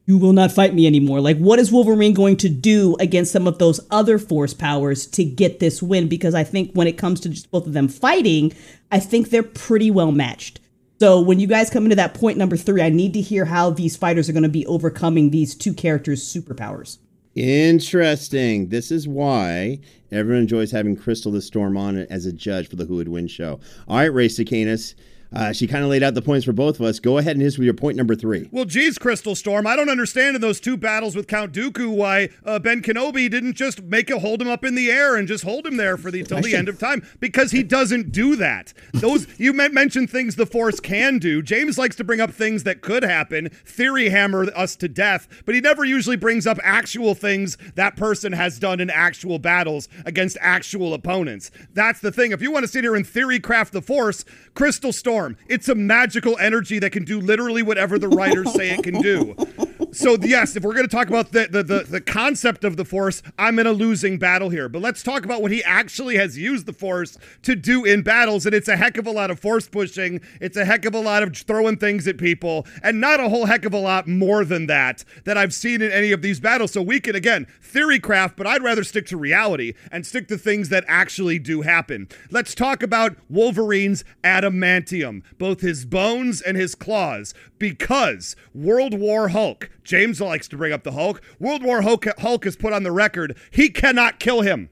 You will not fight me anymore? Like, what is Wolverine going to do against some of those other Force powers to get this win? Because I think when it comes to just both of them fighting, I think they're pretty well matched. So when you guys come into that point number three, I need to hear how these fighters are going to be overcoming these two characters' superpowers. Interesting. This is why everyone enjoys having Crystal the Storm on as a judge for the Who Would Win show. All right, Ray Cicanis. Uh, she kind of laid out the points for both of us. Go ahead and hit us with your point number three. Well, geez, Crystal Storm, I don't understand in those two battles with Count Dooku why uh, Ben Kenobi didn't just make it hold him up in the air and just hold him there for the until the end of time because he doesn't do that. Those you mentioned things the Force can do. James likes to bring up things that could happen, theory hammer us to death, but he never usually brings up actual things that person has done in actual battles against actual opponents. That's the thing. If you want to sit here and theory craft the Force, Crystal Storm. It's a magical energy that can do literally whatever the writers say it can do. So yes, if we're going to talk about the, the, the the concept of the Force, I'm in a losing battle here. But let's talk about what he actually has used the Force to do in battles, and it's a heck of a lot of Force pushing. It's a heck of a lot of throwing things at people, and not a whole heck of a lot more than that that I've seen in any of these battles. So we can again theory craft, but I'd rather stick to reality and stick to things that actually do happen. Let's talk about Wolverine's adamantium, both his bones and his claws, because World War Hulk, James likes to bring up the Hulk, World War Hulk, Hulk put on the record he cannot kill him.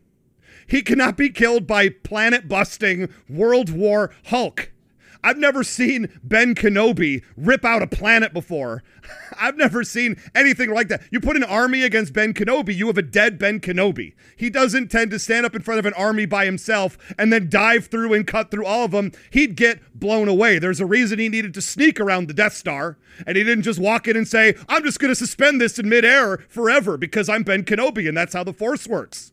He cannot be killed by planet busting World War Hulk. I've never seen Ben Kenobi rip out a planet before. I've never seen anything like that. You put an army against Ben Kenobi, you have a dead Ben Kenobi. He doesn't tend to stand up in front of an army by himself and then dive through and cut through all of them. He'd get blown away. There's a reason he needed to sneak around the Death Star, and he didn't just walk in and say, I'm just going to suspend this in midair forever because I'm Ben Kenobi, and that's how the Force works.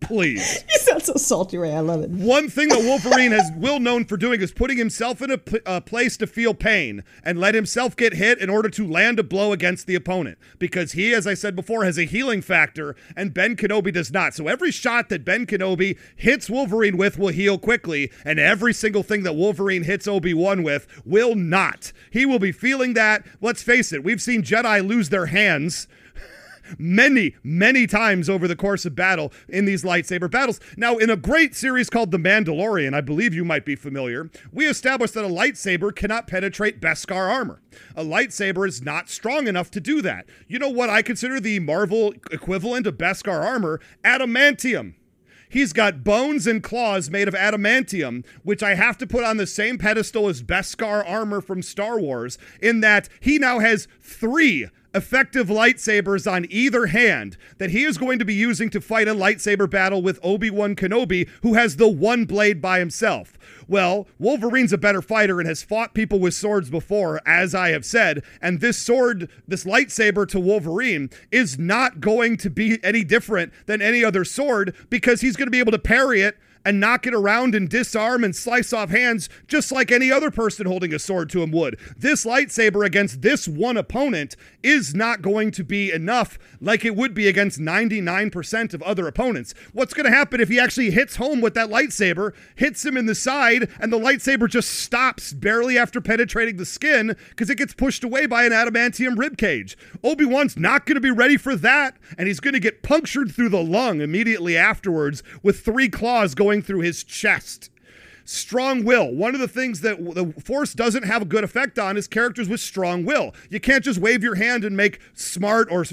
Please. You sound so salty, Ray. I love it. One thing that Wolverine has well known for doing is putting himself in a, p- a uh, place to feel pain and let himself get hit in order to land a blow against the opponent. Because he, as I said before, has a healing factor, and Ben Kenobi does not. So every shot that Ben Kenobi hits Wolverine with will heal quickly, and every single thing that Wolverine hits Obi Wan with will not. He will be feeling that. Let's face it, we've seen Jedi lose their hands many, many times over the course of battle in these lightsaber battles. Now, in a great series called The Mandalorian, I believe you might be familiar, we established that a lightsaber cannot penetrate Beskar armor. A lightsaber is not strong enough to do that. You know what I consider the Marvel equivalent of Beskar armor? Adamantium. He's got bones and claws made of adamantium, which I have to put on the same pedestal as Beskar armor from Star Wars, in that he now has three effective lightsabers on either hand that he is going to be using to fight a lightsaber battle with Obi Wan Kenobi, who has the one blade by himself. Well, Wolverine's a better fighter and has fought people with swords before, as I have said, and this sword, this lightsaber to Wolverine, is not going to be any different than any other sword because he's going to be able to parry it and knock it around and disarm and slice off hands just like any other person holding a sword to him would. This lightsaber against this one opponent is not going to be enough like it would be against 99% of other opponents. What's going to happen if he actually hits home with that lightsaber, hits him in the side, and the lightsaber just stops barely after penetrating the skin because it gets pushed away by an adamantium ribcage? Obi Wan's not going to be ready for that, and he's going to get punctured through the lung immediately afterwards with three claws going through his chest. Strong will. One of the things that the Force doesn't have a good effect on is characters with strong will. You can't just wave your hand and make smart or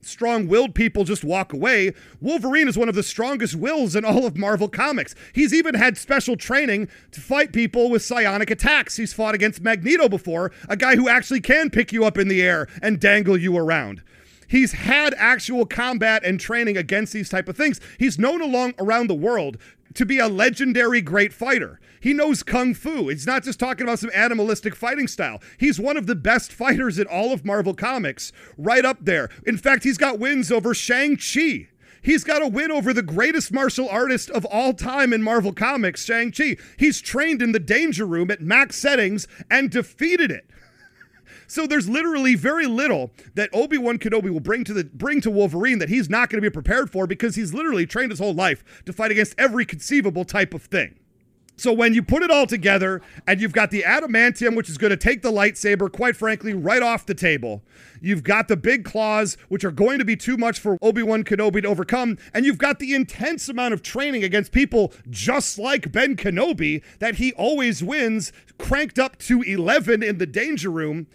strong willed people just walk away. Wolverine is one of the strongest wills in all of Marvel Comics. He's even had special training to fight people with psionic attacks. He's fought against Magneto before, a guy who actually can pick you up in the air and dangle you around. He's had actual combat and training against these type of things. He's known along around the world to be a legendary great fighter. He knows kung fu. He's not just talking about some animalistic fighting style. He's one of the best fighters in all of Marvel Comics, right up there. In fact, he's got wins over Shang-Chi. He's got a win over the greatest martial artist of all time in Marvel Comics, Shang-Chi. He's trained in the danger room at max settings and defeated it. So there's literally very little that Obi-Wan Kenobi will bring to the bring to Wolverine that he's not going to be prepared for because he's literally trained his whole life to fight against every conceivable type of thing. So when you put it all together and you've got the adamantium, which is going to take the lightsaber, quite frankly, right off the table. You've got the big claws, which are going to be too much for Obi-Wan Kenobi to overcome. And you've got the intense amount of training against people just like Ben Kenobi that he always wins, cranked up to 11 in the danger room.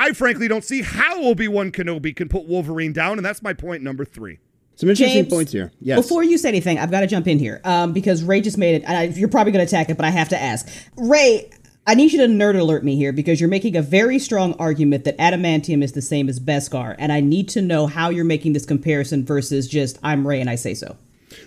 I frankly don't see how Obi-Wan Kenobi can put Wolverine down. And that's my point number three. Some interesting James, points here. Yes. Before you say anything, I've got to jump in here um, because Ray just made it. And I, you're probably going to attack it, but I have to ask. Ray, I need you to nerd alert me here because you're making a very strong argument that adamantium is the same as Beskar, and I need to know how you're making this comparison versus just I'm Ray and I say so.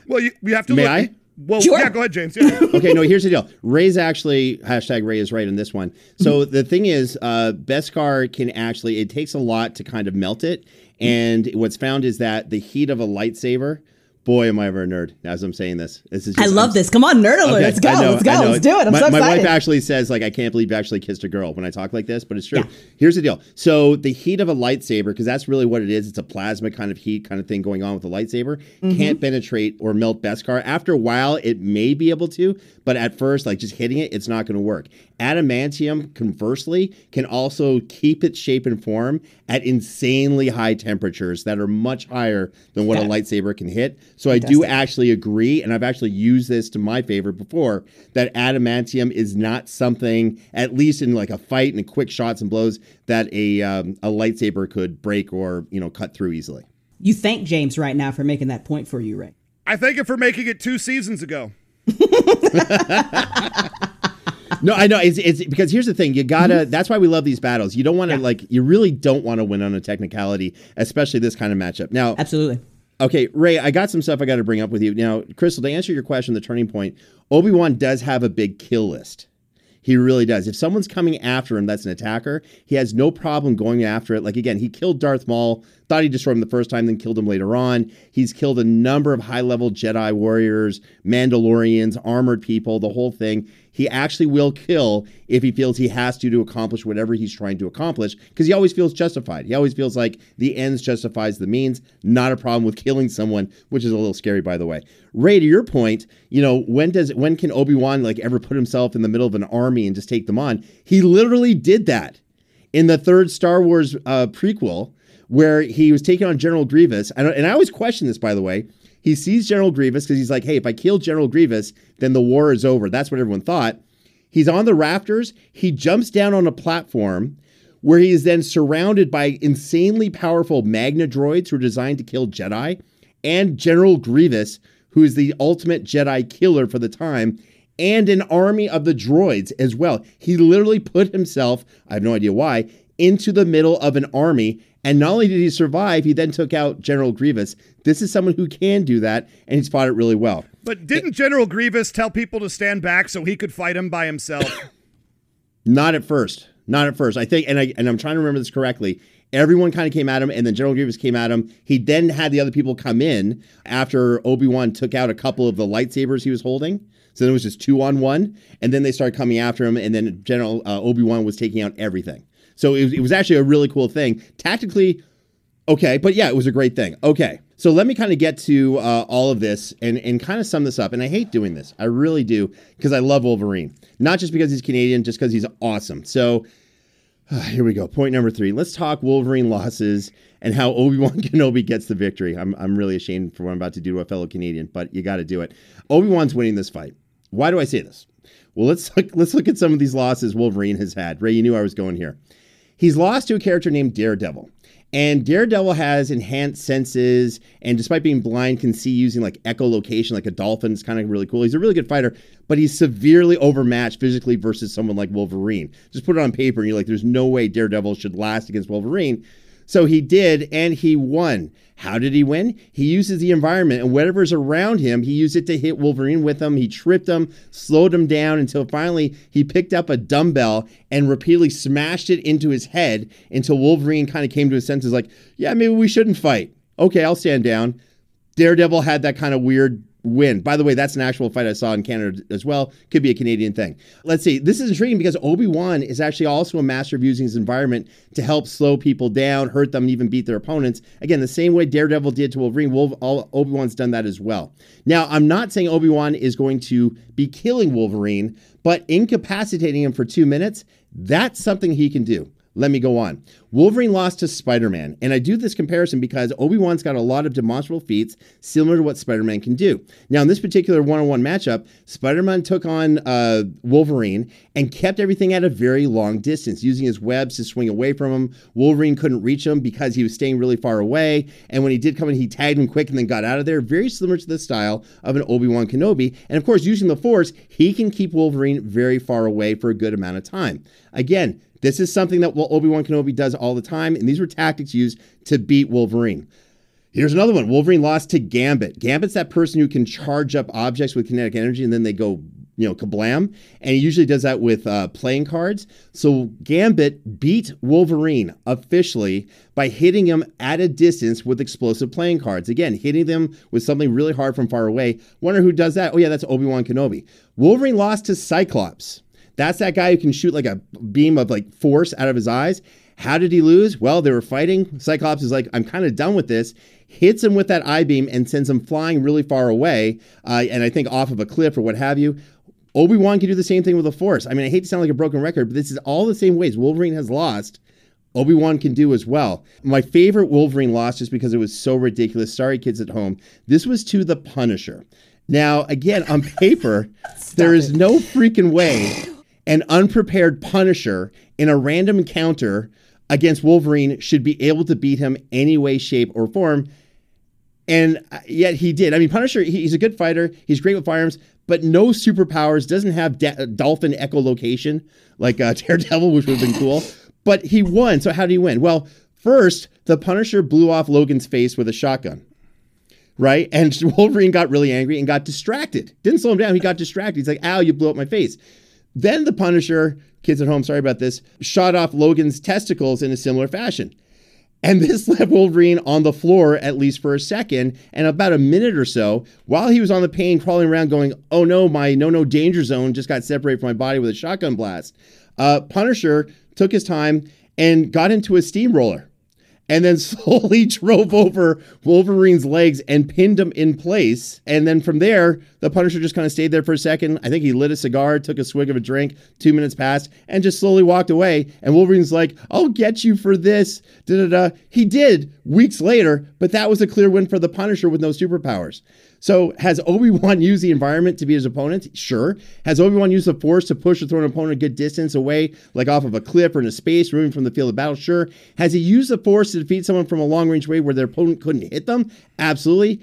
Well, you, we have to May look. I? Well, Sure. yeah, go ahead, James. Yeah. okay, no, here's the deal. Ray's actually hashtag Ray is right in this one. So the thing is, uh, Beskar can actually it takes a lot to kind of melt it, and what's found is that the heat of a lightsaber. Boy, am I ever a nerd as I'm saying this. This is I love I'm- this. Come on, nerd alert. Okay, Let's go. Know, Let's go. Let's do it. I'm my, so excited. my wife actually says, like, I can't believe you actually kissed a girl when I talk like this, but it's true. Yeah. Here's the deal. So the heat of a lightsaber, because that's really what it is, it's a plasma kind of heat kind of thing going on with a lightsaber, Mm-hmm. can't penetrate or melt Beskar. After a while, it may be able to, but at first, like just hitting it, it's not going to work. Adamantium, conversely, can also keep its shape and form at insanely high temperatures that are much higher than what a lightsaber can hit. So I do actually agree, and I've actually used this to my favor before, that adamantium is not something, at least in like a fight and quick shots and blows, that a um, a lightsaber could break or you know cut through easily. you thank James right now for making that point for you, Ray. I thank him for making it two seasons ago. No, I know it's, it's because here's the thing. You gotta. Mm-hmm. That's why we love these battles. You don't want to like. You really don't want to win on a technicality, especially this kind of matchup. Now, Absolutely. Okay, Ray, I got some stuff I got to bring up with you. Now, Crystal, to answer your question, the turning point, Obi Wan does have a big kill list. He really does. If someone's coming after him that's an attacker, he has no problem going after it. Like, again, he killed Darth Maul, thought he destroyed him the first time, then killed him later on. He's killed a number of high level Jedi warriors, Mandalorians, armored people, the whole thing. He actually will kill if he feels he has to to accomplish whatever he's trying to accomplish because he always feels justified. He always feels like the ends justifies the means. Not a problem with killing someone, which is a little scary, by the way. Ray, to your point, you know when does when can Obi Wan like ever put himself in the middle of an army and just take them on? He literally did that in the third Star Wars uh, prequel, where he was taking on General Grievous. And, and I always question this, by the way. He sees General Grievous because he's like, hey, if I kill General Grievous, then the war is over. That's what everyone thought. He's on the rafters. He jumps down on a platform where he is then surrounded by insanely powerful Magna droids who are designed to kill Jedi and General Grievous, who is the ultimate Jedi killer for the time, and an army of the droids as well. He literally put himself, I have no idea why, into the middle of an army. And not only did he survive, he then took out General Grievous. This is someone who can do that, and he's fought it really well. But didn't General Grievous tell people to stand back so he could fight him by himself? Not at first. Not at first. I think, and I and I'm trying to remember this correctly. Everyone kind of came at him, and then General Grievous came at him. He then had the other people come in after Obi Wan took out a couple of the lightsabers he was holding. So then it was just two on one, and then they started coming after him, and then General uh, Obi Wan was taking out everything. So it was, it was actually a really cool thing. Tactically, Okay, but yeah, it was a great thing. Okay, so let me kind of get to uh, all of this and, and kind of sum this up. And I hate doing this. I really do because I love Wolverine. Not just because he's Canadian, just because he's awesome. So here we go. Point number three. Let's talk Wolverine losses and how Obi Wan Kenobi gets the victory. I'm, I'm really ashamed for what I'm about to do to a fellow Canadian, but you got to do it. Obi Wan's winning this fight. Why do I say this? Well, let's look, let's look at some of these losses Wolverine has had. Ray, you knew I was going here. He's lost to a character named Daredevil. And Daredevil has enhanced senses, and despite being blind, can see using like echolocation, like a dolphin. It's kind of really cool. He's a really good fighter, but he's severely overmatched physically versus someone like Wolverine. Just put it on paper, and you're like, there's no way Daredevil should last against Wolverine. So he did, and he won. How did he win? He uses the environment and whatever's around him, he used it to hit Wolverine with him. He tripped him, slowed him down until finally he picked up a dumbbell and repeatedly smashed it into his head until Wolverine kind of came to his senses like, yeah, maybe we shouldn't fight. Okay, I'll stand down. Daredevil had that kind of weird win. By the way, that's an actual fight I saw in Canada as well. Could be a Canadian thing. Let's see. This is intriguing because Obi Wan is actually also a master of using his environment to help slow people down, hurt them, and even beat their opponents. Again, the same way Daredevil did to Wolverine. Obi Wan's done that as well. Now, I'm not saying Obi Wan is going to be killing Wolverine, but incapacitating him for two minutes. That's something he can do. Let me go on. Wolverine lost to Spider Man, and I do this comparison because Obi Wan's got a lot of demonstrable feats similar to what Spider Man can do. Now, in this particular one on one matchup, Spider Man took on uh, Wolverine and kept everything at a very long distance, using his webs to swing away from him. Wolverine couldn't reach him because he was staying really far away, and when he did come in, he tagged him quick and then got out of there. Very similar to the style of an Obi Wan Kenobi. And of course, using the Force, he can keep Wolverine very far away for a good amount of time. Again, this is something that Obi Wan Kenobi does all the time, and these were tactics used to beat Wolverine. Here's another one. Wolverine lost to Gambit. Gambit's that person who can charge up objects with kinetic energy and then they go, you know, kablam. And he usually does that with uh, playing cards. So Gambit beat Wolverine officially by hitting him at a distance with explosive playing cards. Again, hitting them with something really hard from far away. Wonder who does that? Oh, yeah, that's Obi Wan Kenobi. Wolverine lost to Cyclops. That's that guy who can shoot like a beam of like force out of his eyes. How did he lose? Well, they were fighting. Cyclops is like, I'm kind of done with this. Hits him with that eye beam and sends him flying really far away, uh, and I think off of a cliff or what have you. Obi Wan can do the same thing with the Force. I mean, I hate to sound like a broken record, but this is all the same ways Wolverine has lost. Obi Wan can do as well. My favorite Wolverine loss, just because it was so ridiculous. Sorry, kids at home. This was to the Punisher. Now, again, on paper, there is no freaking way an unprepared Punisher in a random encounter against Wolverine should be able to beat him any way, shape, or form. And uh, yet he did. I mean, Punisher, he's a good fighter. He's great with firearms, but no superpowers, doesn't have de- dolphin echolocation like uh, Daredevil, which would have been cool. But he won. So how did he win? Well, first, the Punisher blew off Logan's face with a shotgun. Right? And Wolverine got really angry and got distracted. Didn't slow him down. He got distracted. He's like, ow, you blew up my face. Then the Punisher, kids at home, sorry about this, shot off Logan's testicles in a similar fashion. And this left Wolverine on the floor at least for a second and about a minute or so while he was on the pain, crawling around, going, Oh no, my no no danger zone just got separated from my body with a shotgun blast. Uh, Punisher took his time and got into a steamroller and then slowly drove over Wolverine's legs and pinned him in place. And then from there, the Punisher just kind of stayed there for a second. I think he lit a cigar, took a swig of a drink, two minutes passed, and just slowly walked away. And Wolverine's like, I'll get you for this. Da da da. He did weeks later, but that was a clear win for the Punisher with no superpowers. So has Obi-Wan used the environment to beat his opponent? Sure. Has Obi-Wan used the force to push or throw an opponent a good distance away, like off of a cliff or in a space, moving from the field of battle? Sure. Has he used the force to defeat someone from a long range way where their opponent couldn't hit them? Absolutely.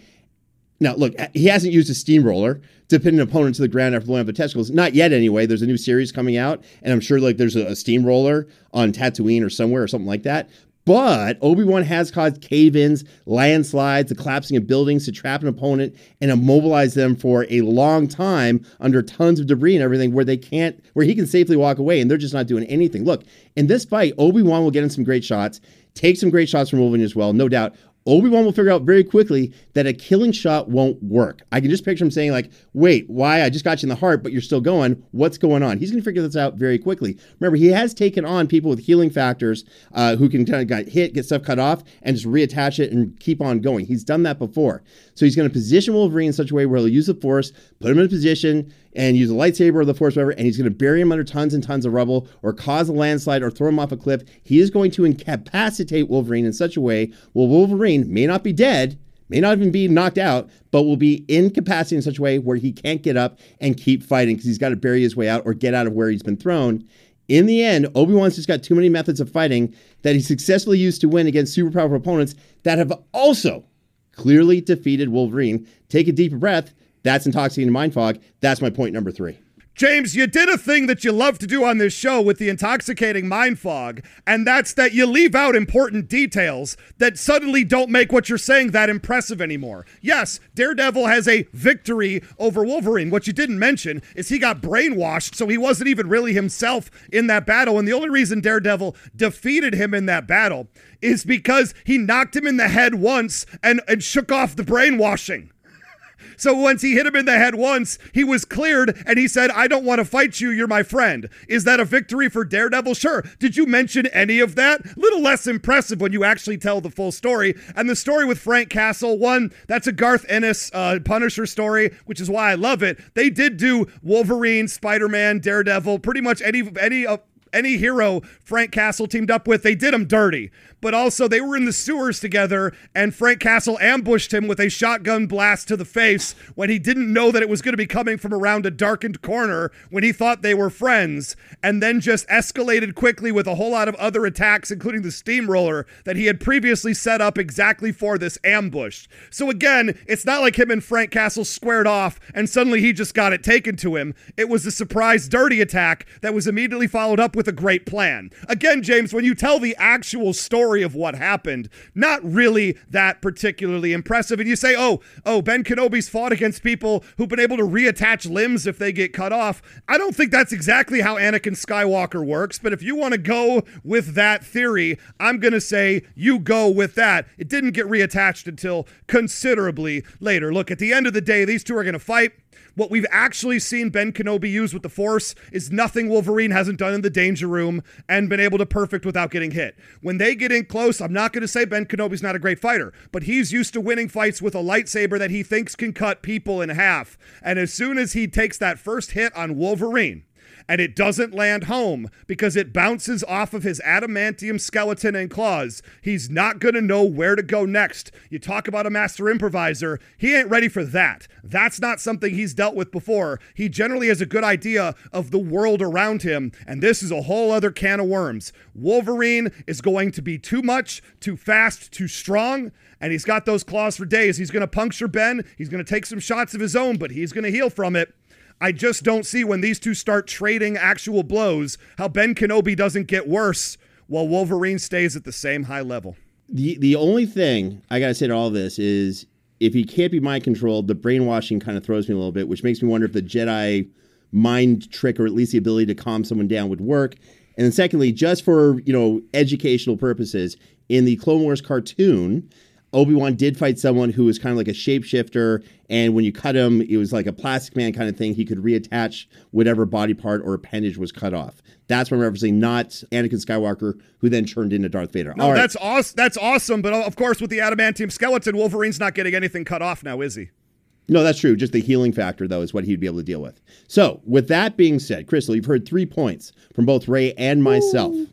Now, look, he hasn't used a steamroller to pin an opponent to the ground after blowing up the testicles. Not yet, anyway. There's a new series coming out, and I'm sure like there's a, a steamroller on Tatooine or somewhere or something like that. But Obi Wan has caused cave ins, landslides, the collapsing of buildings to trap an opponent and immobilize them for a long time under tons of debris and everything where they can't, where he can safely walk away and they're just not doing anything. Look, in this fight, Obi Wan will get in some great shots, take some great shots from Wolverine as well, no doubt. Obi-Wan will figure out very quickly that a killing shot won't work. I can just picture him saying like, "Wait, why? I just got you in the heart, but you're still going. What's going on?" He's going to figure this out very quickly. Remember, he has taken on people with healing factors uh, who can kind of get hit, get stuff cut off, and just reattach it and keep on going. He's done that before. So he's going to position Wolverine in such a way where he'll use the Force, put him in a position, and use a lightsaber or the Force, whatever, and he's going to bury him under tons and tons of rubble or cause a landslide or throw him off a cliff. He is going to incapacitate Wolverine in such a way where Wolverine may not be dead, may not even be knocked out, but will be incapacitated in such a way where he can't get up and keep fighting because he's got to bury his way out or get out of where he's been thrown. In the end, Obi Wan's just got too many methods of fighting that he successfully used to win against super powerful opponents that have also clearly defeated Wolverine. Take a deep breath. That's intoxicating mind fog. That's my point number three. James, you did a thing that you love to do on this show with the intoxicating mind fog, and that's that you leave out important details that suddenly don't make what you're saying that impressive anymore. Yes, Daredevil has a victory over Wolverine. What you didn't mention is he got brainwashed, so he wasn't even really himself in that battle. And the only reason Daredevil defeated him in that battle is because he knocked him in the head once and, and shook off the brainwashing. So once he hit him in the head once, he was cleared and he said, I don't want to fight you. You're my friend. Is that a victory for Daredevil? Sure. Did you mention any of that? Little less impressive when you actually tell the full story. And the story with Frank Castle, one, that's a Garth Ennis uh, Punisher story, which is why I love it. They did do Wolverine, Spider Man, Daredevil, pretty much any, any of any hero Frank Castle teamed up with, they did him dirty. But also, they were in the sewers together, and Frank Castle ambushed him with a shotgun blast to the face when he didn't know that it was going to be coming from around a darkened corner when he thought they were friends, and then just escalated quickly with a whole lot of other attacks, including the steamroller that he had previously set up exactly for this ambush. So, again, it's not like him and Frank Castle squared off and suddenly he just got it taken to him. It was a surprise dirty attack that was immediately followed up with a great plan. Again, James, when you tell the actual story of what happened, not really that particularly impressive. And you say, oh, oh, Ben Kenobi's fought against people who've been able to reattach limbs if they get cut off. I don't think that's exactly how Anakin Skywalker works, but if you want to go with that theory, I'm going to say you go with that. It didn't get reattached until considerably later. Look, at the end of the day, these two are going to fight. What we've actually seen Ben Kenobi use with the Force is nothing Wolverine hasn't done in the Danger Room and been able to perfect without getting hit. When they get in close, I'm not going to say Ben Kenobi's not a great fighter, but he's used to winning fights with a lightsaber that he thinks can cut people in half. And as soon as he takes that first hit on Wolverine, and it doesn't land home because it bounces off of his adamantium skeleton and claws. He's not going to know where to go next. You talk about a master improviser, he ain't ready for that. That's not something he's dealt with before. He generally has a good idea of the world around him, and this is a whole other can of worms. Wolverine is going to be too much, too fast, too strong and he's got those claws for days. He's going to puncture Ben. He's going to take some shots of his own, but he's going to heal from it. I just don't see when these two start trading actual blows how Ben Kenobi doesn't get worse while Wolverine stays at the same high level. The the only thing I gotta say to all this is if he can't be mind controlled, the brainwashing kind of throws me a little bit, which makes me wonder if the Jedi mind trick or at least the ability to calm someone down would work. And then secondly, just for you know educational purposes, in the Clone Wars cartoon, Obi Wan did fight someone who was kind of like a shapeshifter, and when you cut him, it was like a plastic man kind of thing. He could reattach whatever body part or appendage was cut off. That's what I'm referencing, not Anakin Skywalker, who then turned into Darth Vader. No, that's awesome. That's awesome. But uh, of course, with the adamantium skeleton, Wolverine's not getting anything cut off now, is he? No, that's true. Just the healing factor, though, is what he'd be able to deal with. So, with that being said, Crystal, you've heard three points from both Ray and myself. Ooh.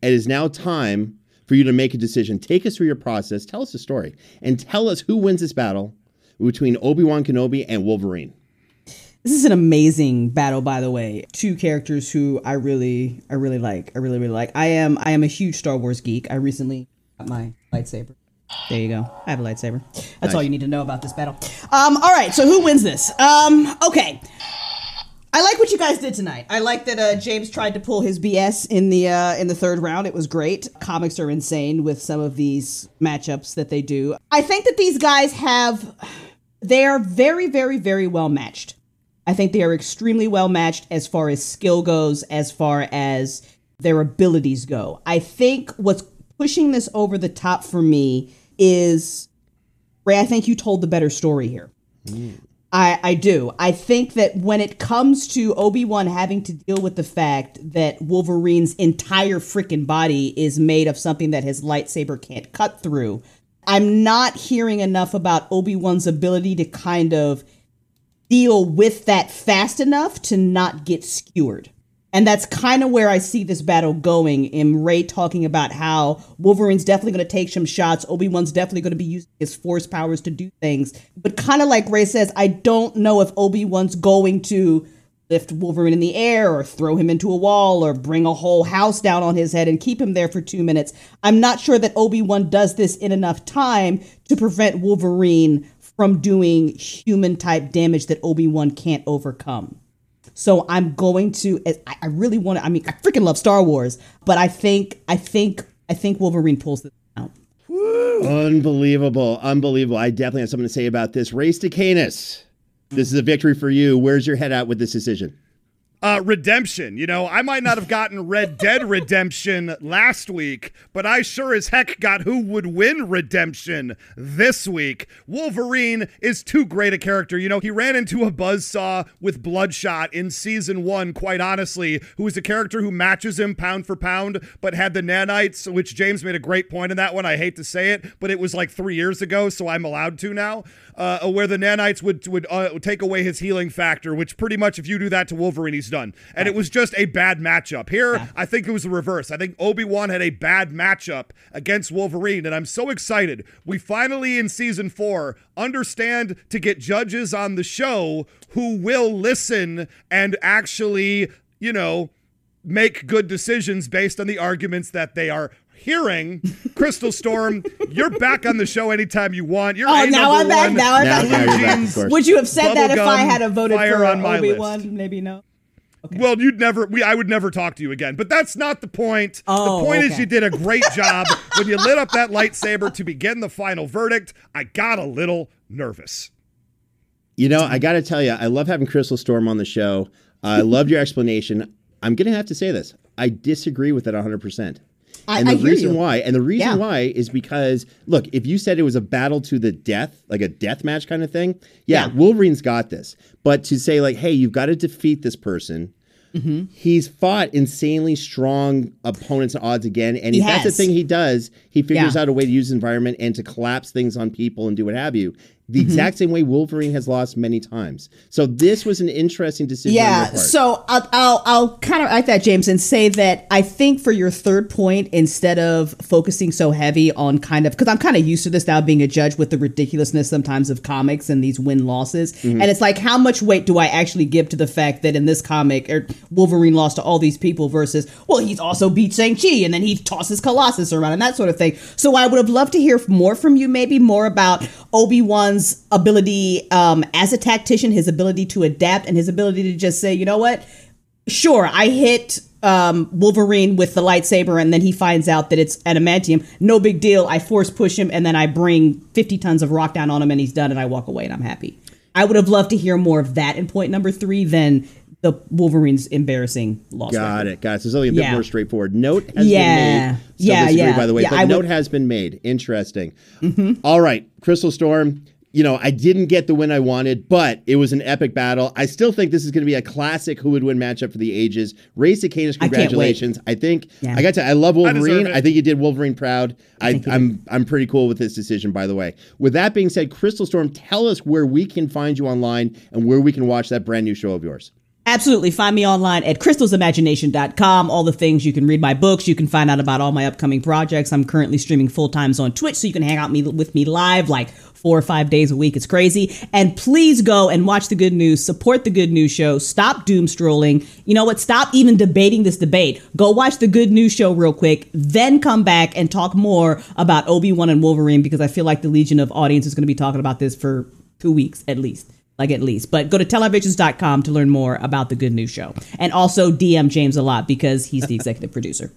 It is now time for you to make a decision. Take us through your process, tell us the story, and tell us who wins this battle between Obi Wan Kenobi and Wolverine. This is an amazing battle, by the way. Two characters who I really, I really like. I really, really like. I am, I am a huge Star Wars geek. I recently got my lightsaber. There you go. I have a lightsaber. That's nice. all you need to know about this battle. Um, all right. So who wins this? Um, okay. I like what you guys did tonight. I like that uh, James tried to pull his BS in the uh, in the third round. It was great. Comics are insane with some of these matchups that they do. I think that these guys have they are very very very well matched. I think they are extremely well matched as far as skill goes, as far as their abilities go. I think what's pushing this over the top for me is Ray. I think you told the better story here. Mm. I, I do. I think that when it comes to Obi Wan having to deal with the fact that Wolverine's entire freaking body is made of something that his lightsaber can't cut through, I'm not hearing enough about Obi Wan's ability to kind of deal with that fast enough to not get skewered. And that's kind of where I see this battle going. In Ray talking about how Wolverine's definitely going to take some shots, Obi Wan's definitely going to be using his force powers to do things. But kind of like Ray says, I don't know if Obi Wan's going to lift Wolverine in the air or throw him into a wall or bring a whole house down on his head and keep him there for two minutes. I'm not sure that Obi Wan does this in enough time to prevent Wolverine from doing human type damage that Obi Wan can't overcome. So I'm going to. I, really want to. I mean, I freaking love Star Wars, but I think, I think, I think Wolverine pulls this out. Unbelievable. Unbelievable. I definitely have something to say about this. Ray Cicanis. This is a victory for you. Where's your head at with this decision? Uh, redemption. You know, I might not have gotten Red Dead Redemption last week, but I sure as heck got Who Would Win Redemption this week. Wolverine is too great a character. You know, he ran into a buzzsaw with Bloodshot in season one, quite honestly, who is a character who matches him pound for pound, but had the nanites, which James made a great point in that one. I hate to say it, but it was like three years ago, so I'm allowed to now. Uh, where the nanites would would, uh, take away his healing factor, which pretty much if you do that to Wolverine, he's done. And it was just a bad matchup. Here, yeah. I think it was the reverse. I think Obi Wan had a bad matchup against Wolverine, and I'm so excited. We finally in season four understand to get judges on the show who will listen and actually, you know, make good decisions based on the arguments that they are hearing. Crystal Storm, you're back on the show anytime you want. You're oh, now I'm back. Now I'm back. Would you have said that if I had a voted for Obi Wan? Maybe no. Okay. Well, you'd never. We, I would never talk to you again. But that's not the point. Oh, the point okay. is, you did a great job when you lit up that lightsaber to begin the final verdict. I got a little nervous. You know, I got to tell you, I love having Crystal Storm on the show. I loved your explanation. I'm going to have to say this. I disagree with it 100. percent I, and the I reason why, and the reason Yeah. why is because look, if you said it was a battle to the death, like a death match kind of thing, yeah, Yeah. Wolverine's got this. But to say like, hey, you've got to defeat this person. Mm-hmm. He's fought insanely strong opponents and odds again, and He if that's the thing he does. He figures Yeah. out a way to use the environment and to collapse things on people and do what have you. Mm-hmm. The exact same way Wolverine has lost many times. So this was an interesting decision. on Yeah, so I'll, I'll I'll counteract that, James, and say that I think for your third point, instead of focusing so heavy on kind of because I'm kind of used to this now being a judge with the ridiculousness sometimes of comics and these win losses, Mm-hmm. and it's like how much weight do I actually give to the fact that in this comic er, Wolverine lost to all these people versus well he's also beat Shang Chi and then he tosses Colossus around and that sort of thing. So I would have loved to hear more from you, maybe more about Obi Ability um, as a tactician, his ability to adapt, and his ability to just say, you know what, sure, I hit um, Wolverine with the lightsaber, and then he finds out that it's adamantium. No big deal. I force push him, and then I bring 50 tons of rock down on him, and he's done, and I walk away, and I'm happy. I would have loved to hear more of that in point number three than the Wolverine's embarrassing loss. Got record. it. Got it. So it's only a bit Yeah. more straightforward. Note has Yeah. been made. Still Yeah, yeah. by the way, Yeah, but I note has been made. Interesting. All right, Crystal Storm. You know, I didn't get the win I wanted, but it was an epic battle. I still think this is going to be a classic who would win matchup for the ages. Ray Cicanis, I can't wait. congratulations. I, think Yeah. I got to. I love Wolverine. it. I, think you did Wolverine proud. I, think I'm I'm pretty cool with this decision, by the way. With that being said, Crystal Storm, tell us where we can find you online and where we can watch that brand new show of yours. Absolutely. Find me online at crystalsimagination.com. All the things you can read my books. You can find out about all my upcoming projects. I'm currently streaming full times on Twitch, so you can hang out me, with me live like four or five days a week. It's crazy. And please go and watch the good news, support the good news show, stop doom strolling. You know what? Stop even debating this debate. Go watch the good news show real quick, then come back and talk more about Obi Wan and Wolverine because I feel like the Legion of Audience is going to be talking about this for two weeks at least like at least. But go to tellourvisions.com to learn more about the Good News Show. And also DM James a lot because he's the executive producer.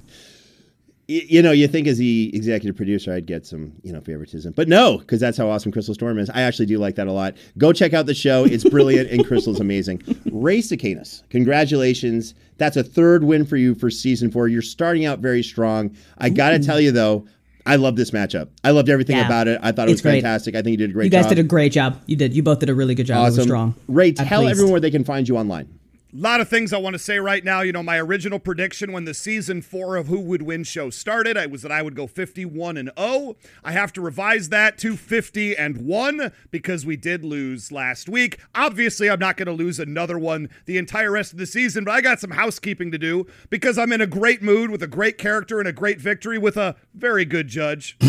You know, you think as the executive producer, I'd get some, you know, favoritism, but no, because that's how awesome Crystal Storm is. I actually do like that a lot. Go check out the show; it's brilliant, and Crystal's amazing. Ray Cicanis, congratulations! That's a third win for you for season four. You're starting out very strong. I got to tell you though, I love this matchup. I loved everything Yeah. about it. I thought it was great. fantastic. I think you did a great job. You guys job. did a great job. You did. You both did a really good job. It was awesome. strong. Ray, I'm tell pleased. everyone where they can find you online. A lot of things I want to say right now. You know, my original prediction when the season four of Who Would Win show started, I was that I would go 51 and 0. I have to revise that to 50 and 1 because we did lose last week. Obviously, I'm not going to lose another one the entire rest of the season, but I got some housekeeping to do because I'm in a great mood with a great character and a great victory with a very good judge.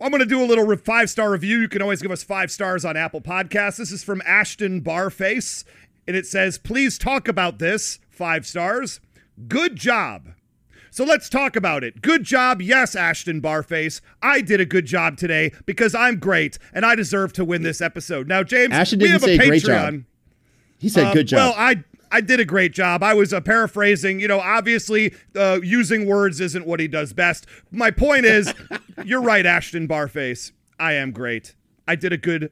I'm going to do a little five star review. You can always give us five stars on Apple Podcasts. This is from Ashton Barface, and it says, Please talk about this. Five stars. Good job. So let's talk about it. Good job. Yes, Ashton Barface. I did a good job today because I'm great and I deserve to win this episode. Now, James, Ashton we didn't have a say Patreon. great job. He said Um, good job. Well, I I did a great job. I was uh, paraphrasing. You know, obviously, uh, using words isn't what he does best. My point is, you're right, Ashton Barface. I am great. I did a good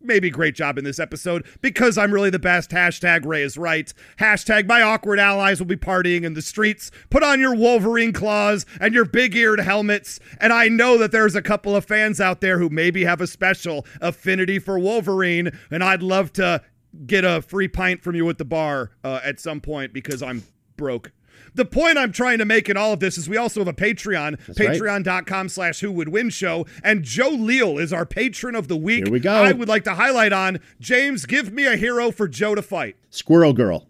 maybe great job in this episode because I'm really the best. Hashtag Ray is right. Hashtag my awkward allies will be partying in the streets. Put on your Wolverine claws and your big eared helmets. And I know that there's a couple of fans out there who maybe have a special affinity for Wolverine. And I'd love to get a free pint from you at the bar uh, at some point because I'm broke the point I'm trying to make in all of this is we also have a Patreon, patreon.com slash who would win show. And Joe Leal is our patron of the week. Here we go. I would like to highlight on James, give me a hero for Joe to fight. Squirrel Girl.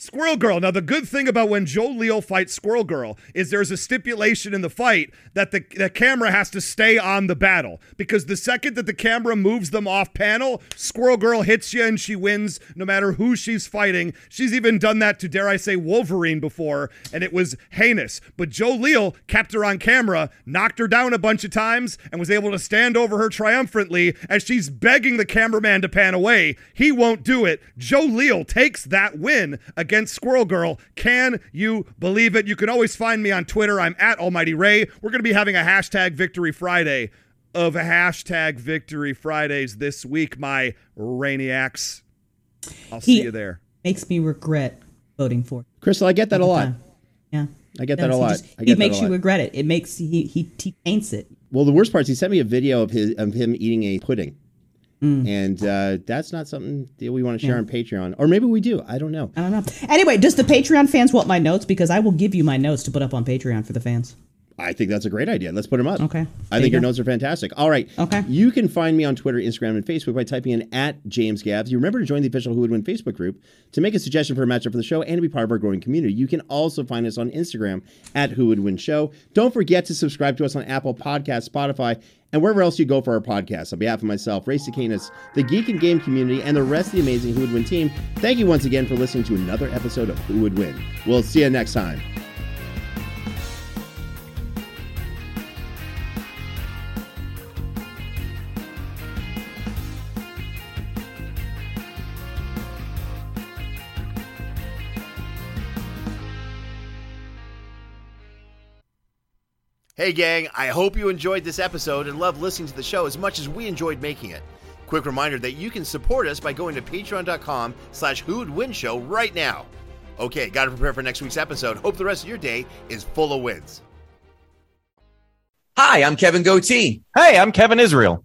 Squirrel Girl. Now, the good thing about when Joe Leal fights Squirrel Girl is there's a stipulation in the fight that the, the camera has to stay on the battle because the second that the camera moves them off panel, Squirrel Girl hits you and she wins no matter who she's fighting. She's even done that to, dare I say, Wolverine before, and it was heinous. But Joe Leal kept her on camera, knocked her down a bunch of times, and was able to stand over her triumphantly as she's begging the cameraman to pan away. He won't do it. Joe Leal takes that win against Squirrel Girl. Can you believe it? You can always find me on Twitter. I'm at Almighty Ray. We're going to be having a hashtag Victory Friday of hashtag Victory Fridays this week, my Rainiacs. I'll see you there. Makes me regret voting for. Crystal, I get that a lot. time. Yeah. I get that Does. a He lot. just- He, makes a you regret it. It makes he he, he paints it. Well, the worst part is he sent me a video of his of him eating a pudding, Mm. and uh, that's not something that we want to share on Patreon, or maybe we do. I don't know. I don't know. Anyway, does the Patreon fans want my notes? Because I will give you my notes to put up on Patreon for the fans. I think that's a great idea. Let's put them up. Okay. I think you your go. notes are fantastic. All right. Okay. You can find me on Twitter, Instagram, and Facebook by typing in at James Gabs. You remember to join the official Who Would Win Facebook group to make a suggestion for a matchup for the show and to be part of our growing community. You can also find us on Instagram at Who Would Win Show. Don't forget to subscribe to us on Apple Podcasts, Spotify, and wherever else you go for our podcast. On behalf of myself, Ray Cicanis, the Geek and Game community, and the rest of the amazing Who Would Win team, thank you once again for listening to another episode of Who Would Win. We'll see you next time. Hey, gang, I hope you enjoyed this episode and loved listening to the show as much as we enjoyed making it. Quick reminder that you can support us by going to patreon.com slash who'd win show right now. Okay, gotta prepare for next week's episode. Hope the rest of your day is full of wins. Hi, I'm Kevin Goatee. Hey, I'm Kevin Israel.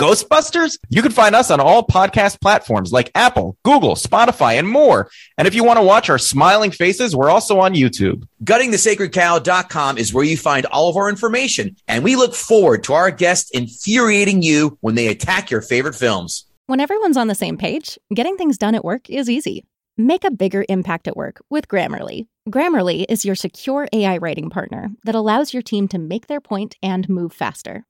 Ghostbusters. You can find us on all podcast platforms like Apple, Google, Spotify, and more. And if you want to watch our smiling faces, we're also on YouTube. GuttingTheSacredCow.com is where you find all of our information, and we look forward to our guests infuriating you when they attack your favorite films. When everyone's on the same page, getting things done at work is easy. Make a bigger impact at work with Grammarly. Grammarly is your secure AI writing partner that allows your team to make their point and move faster.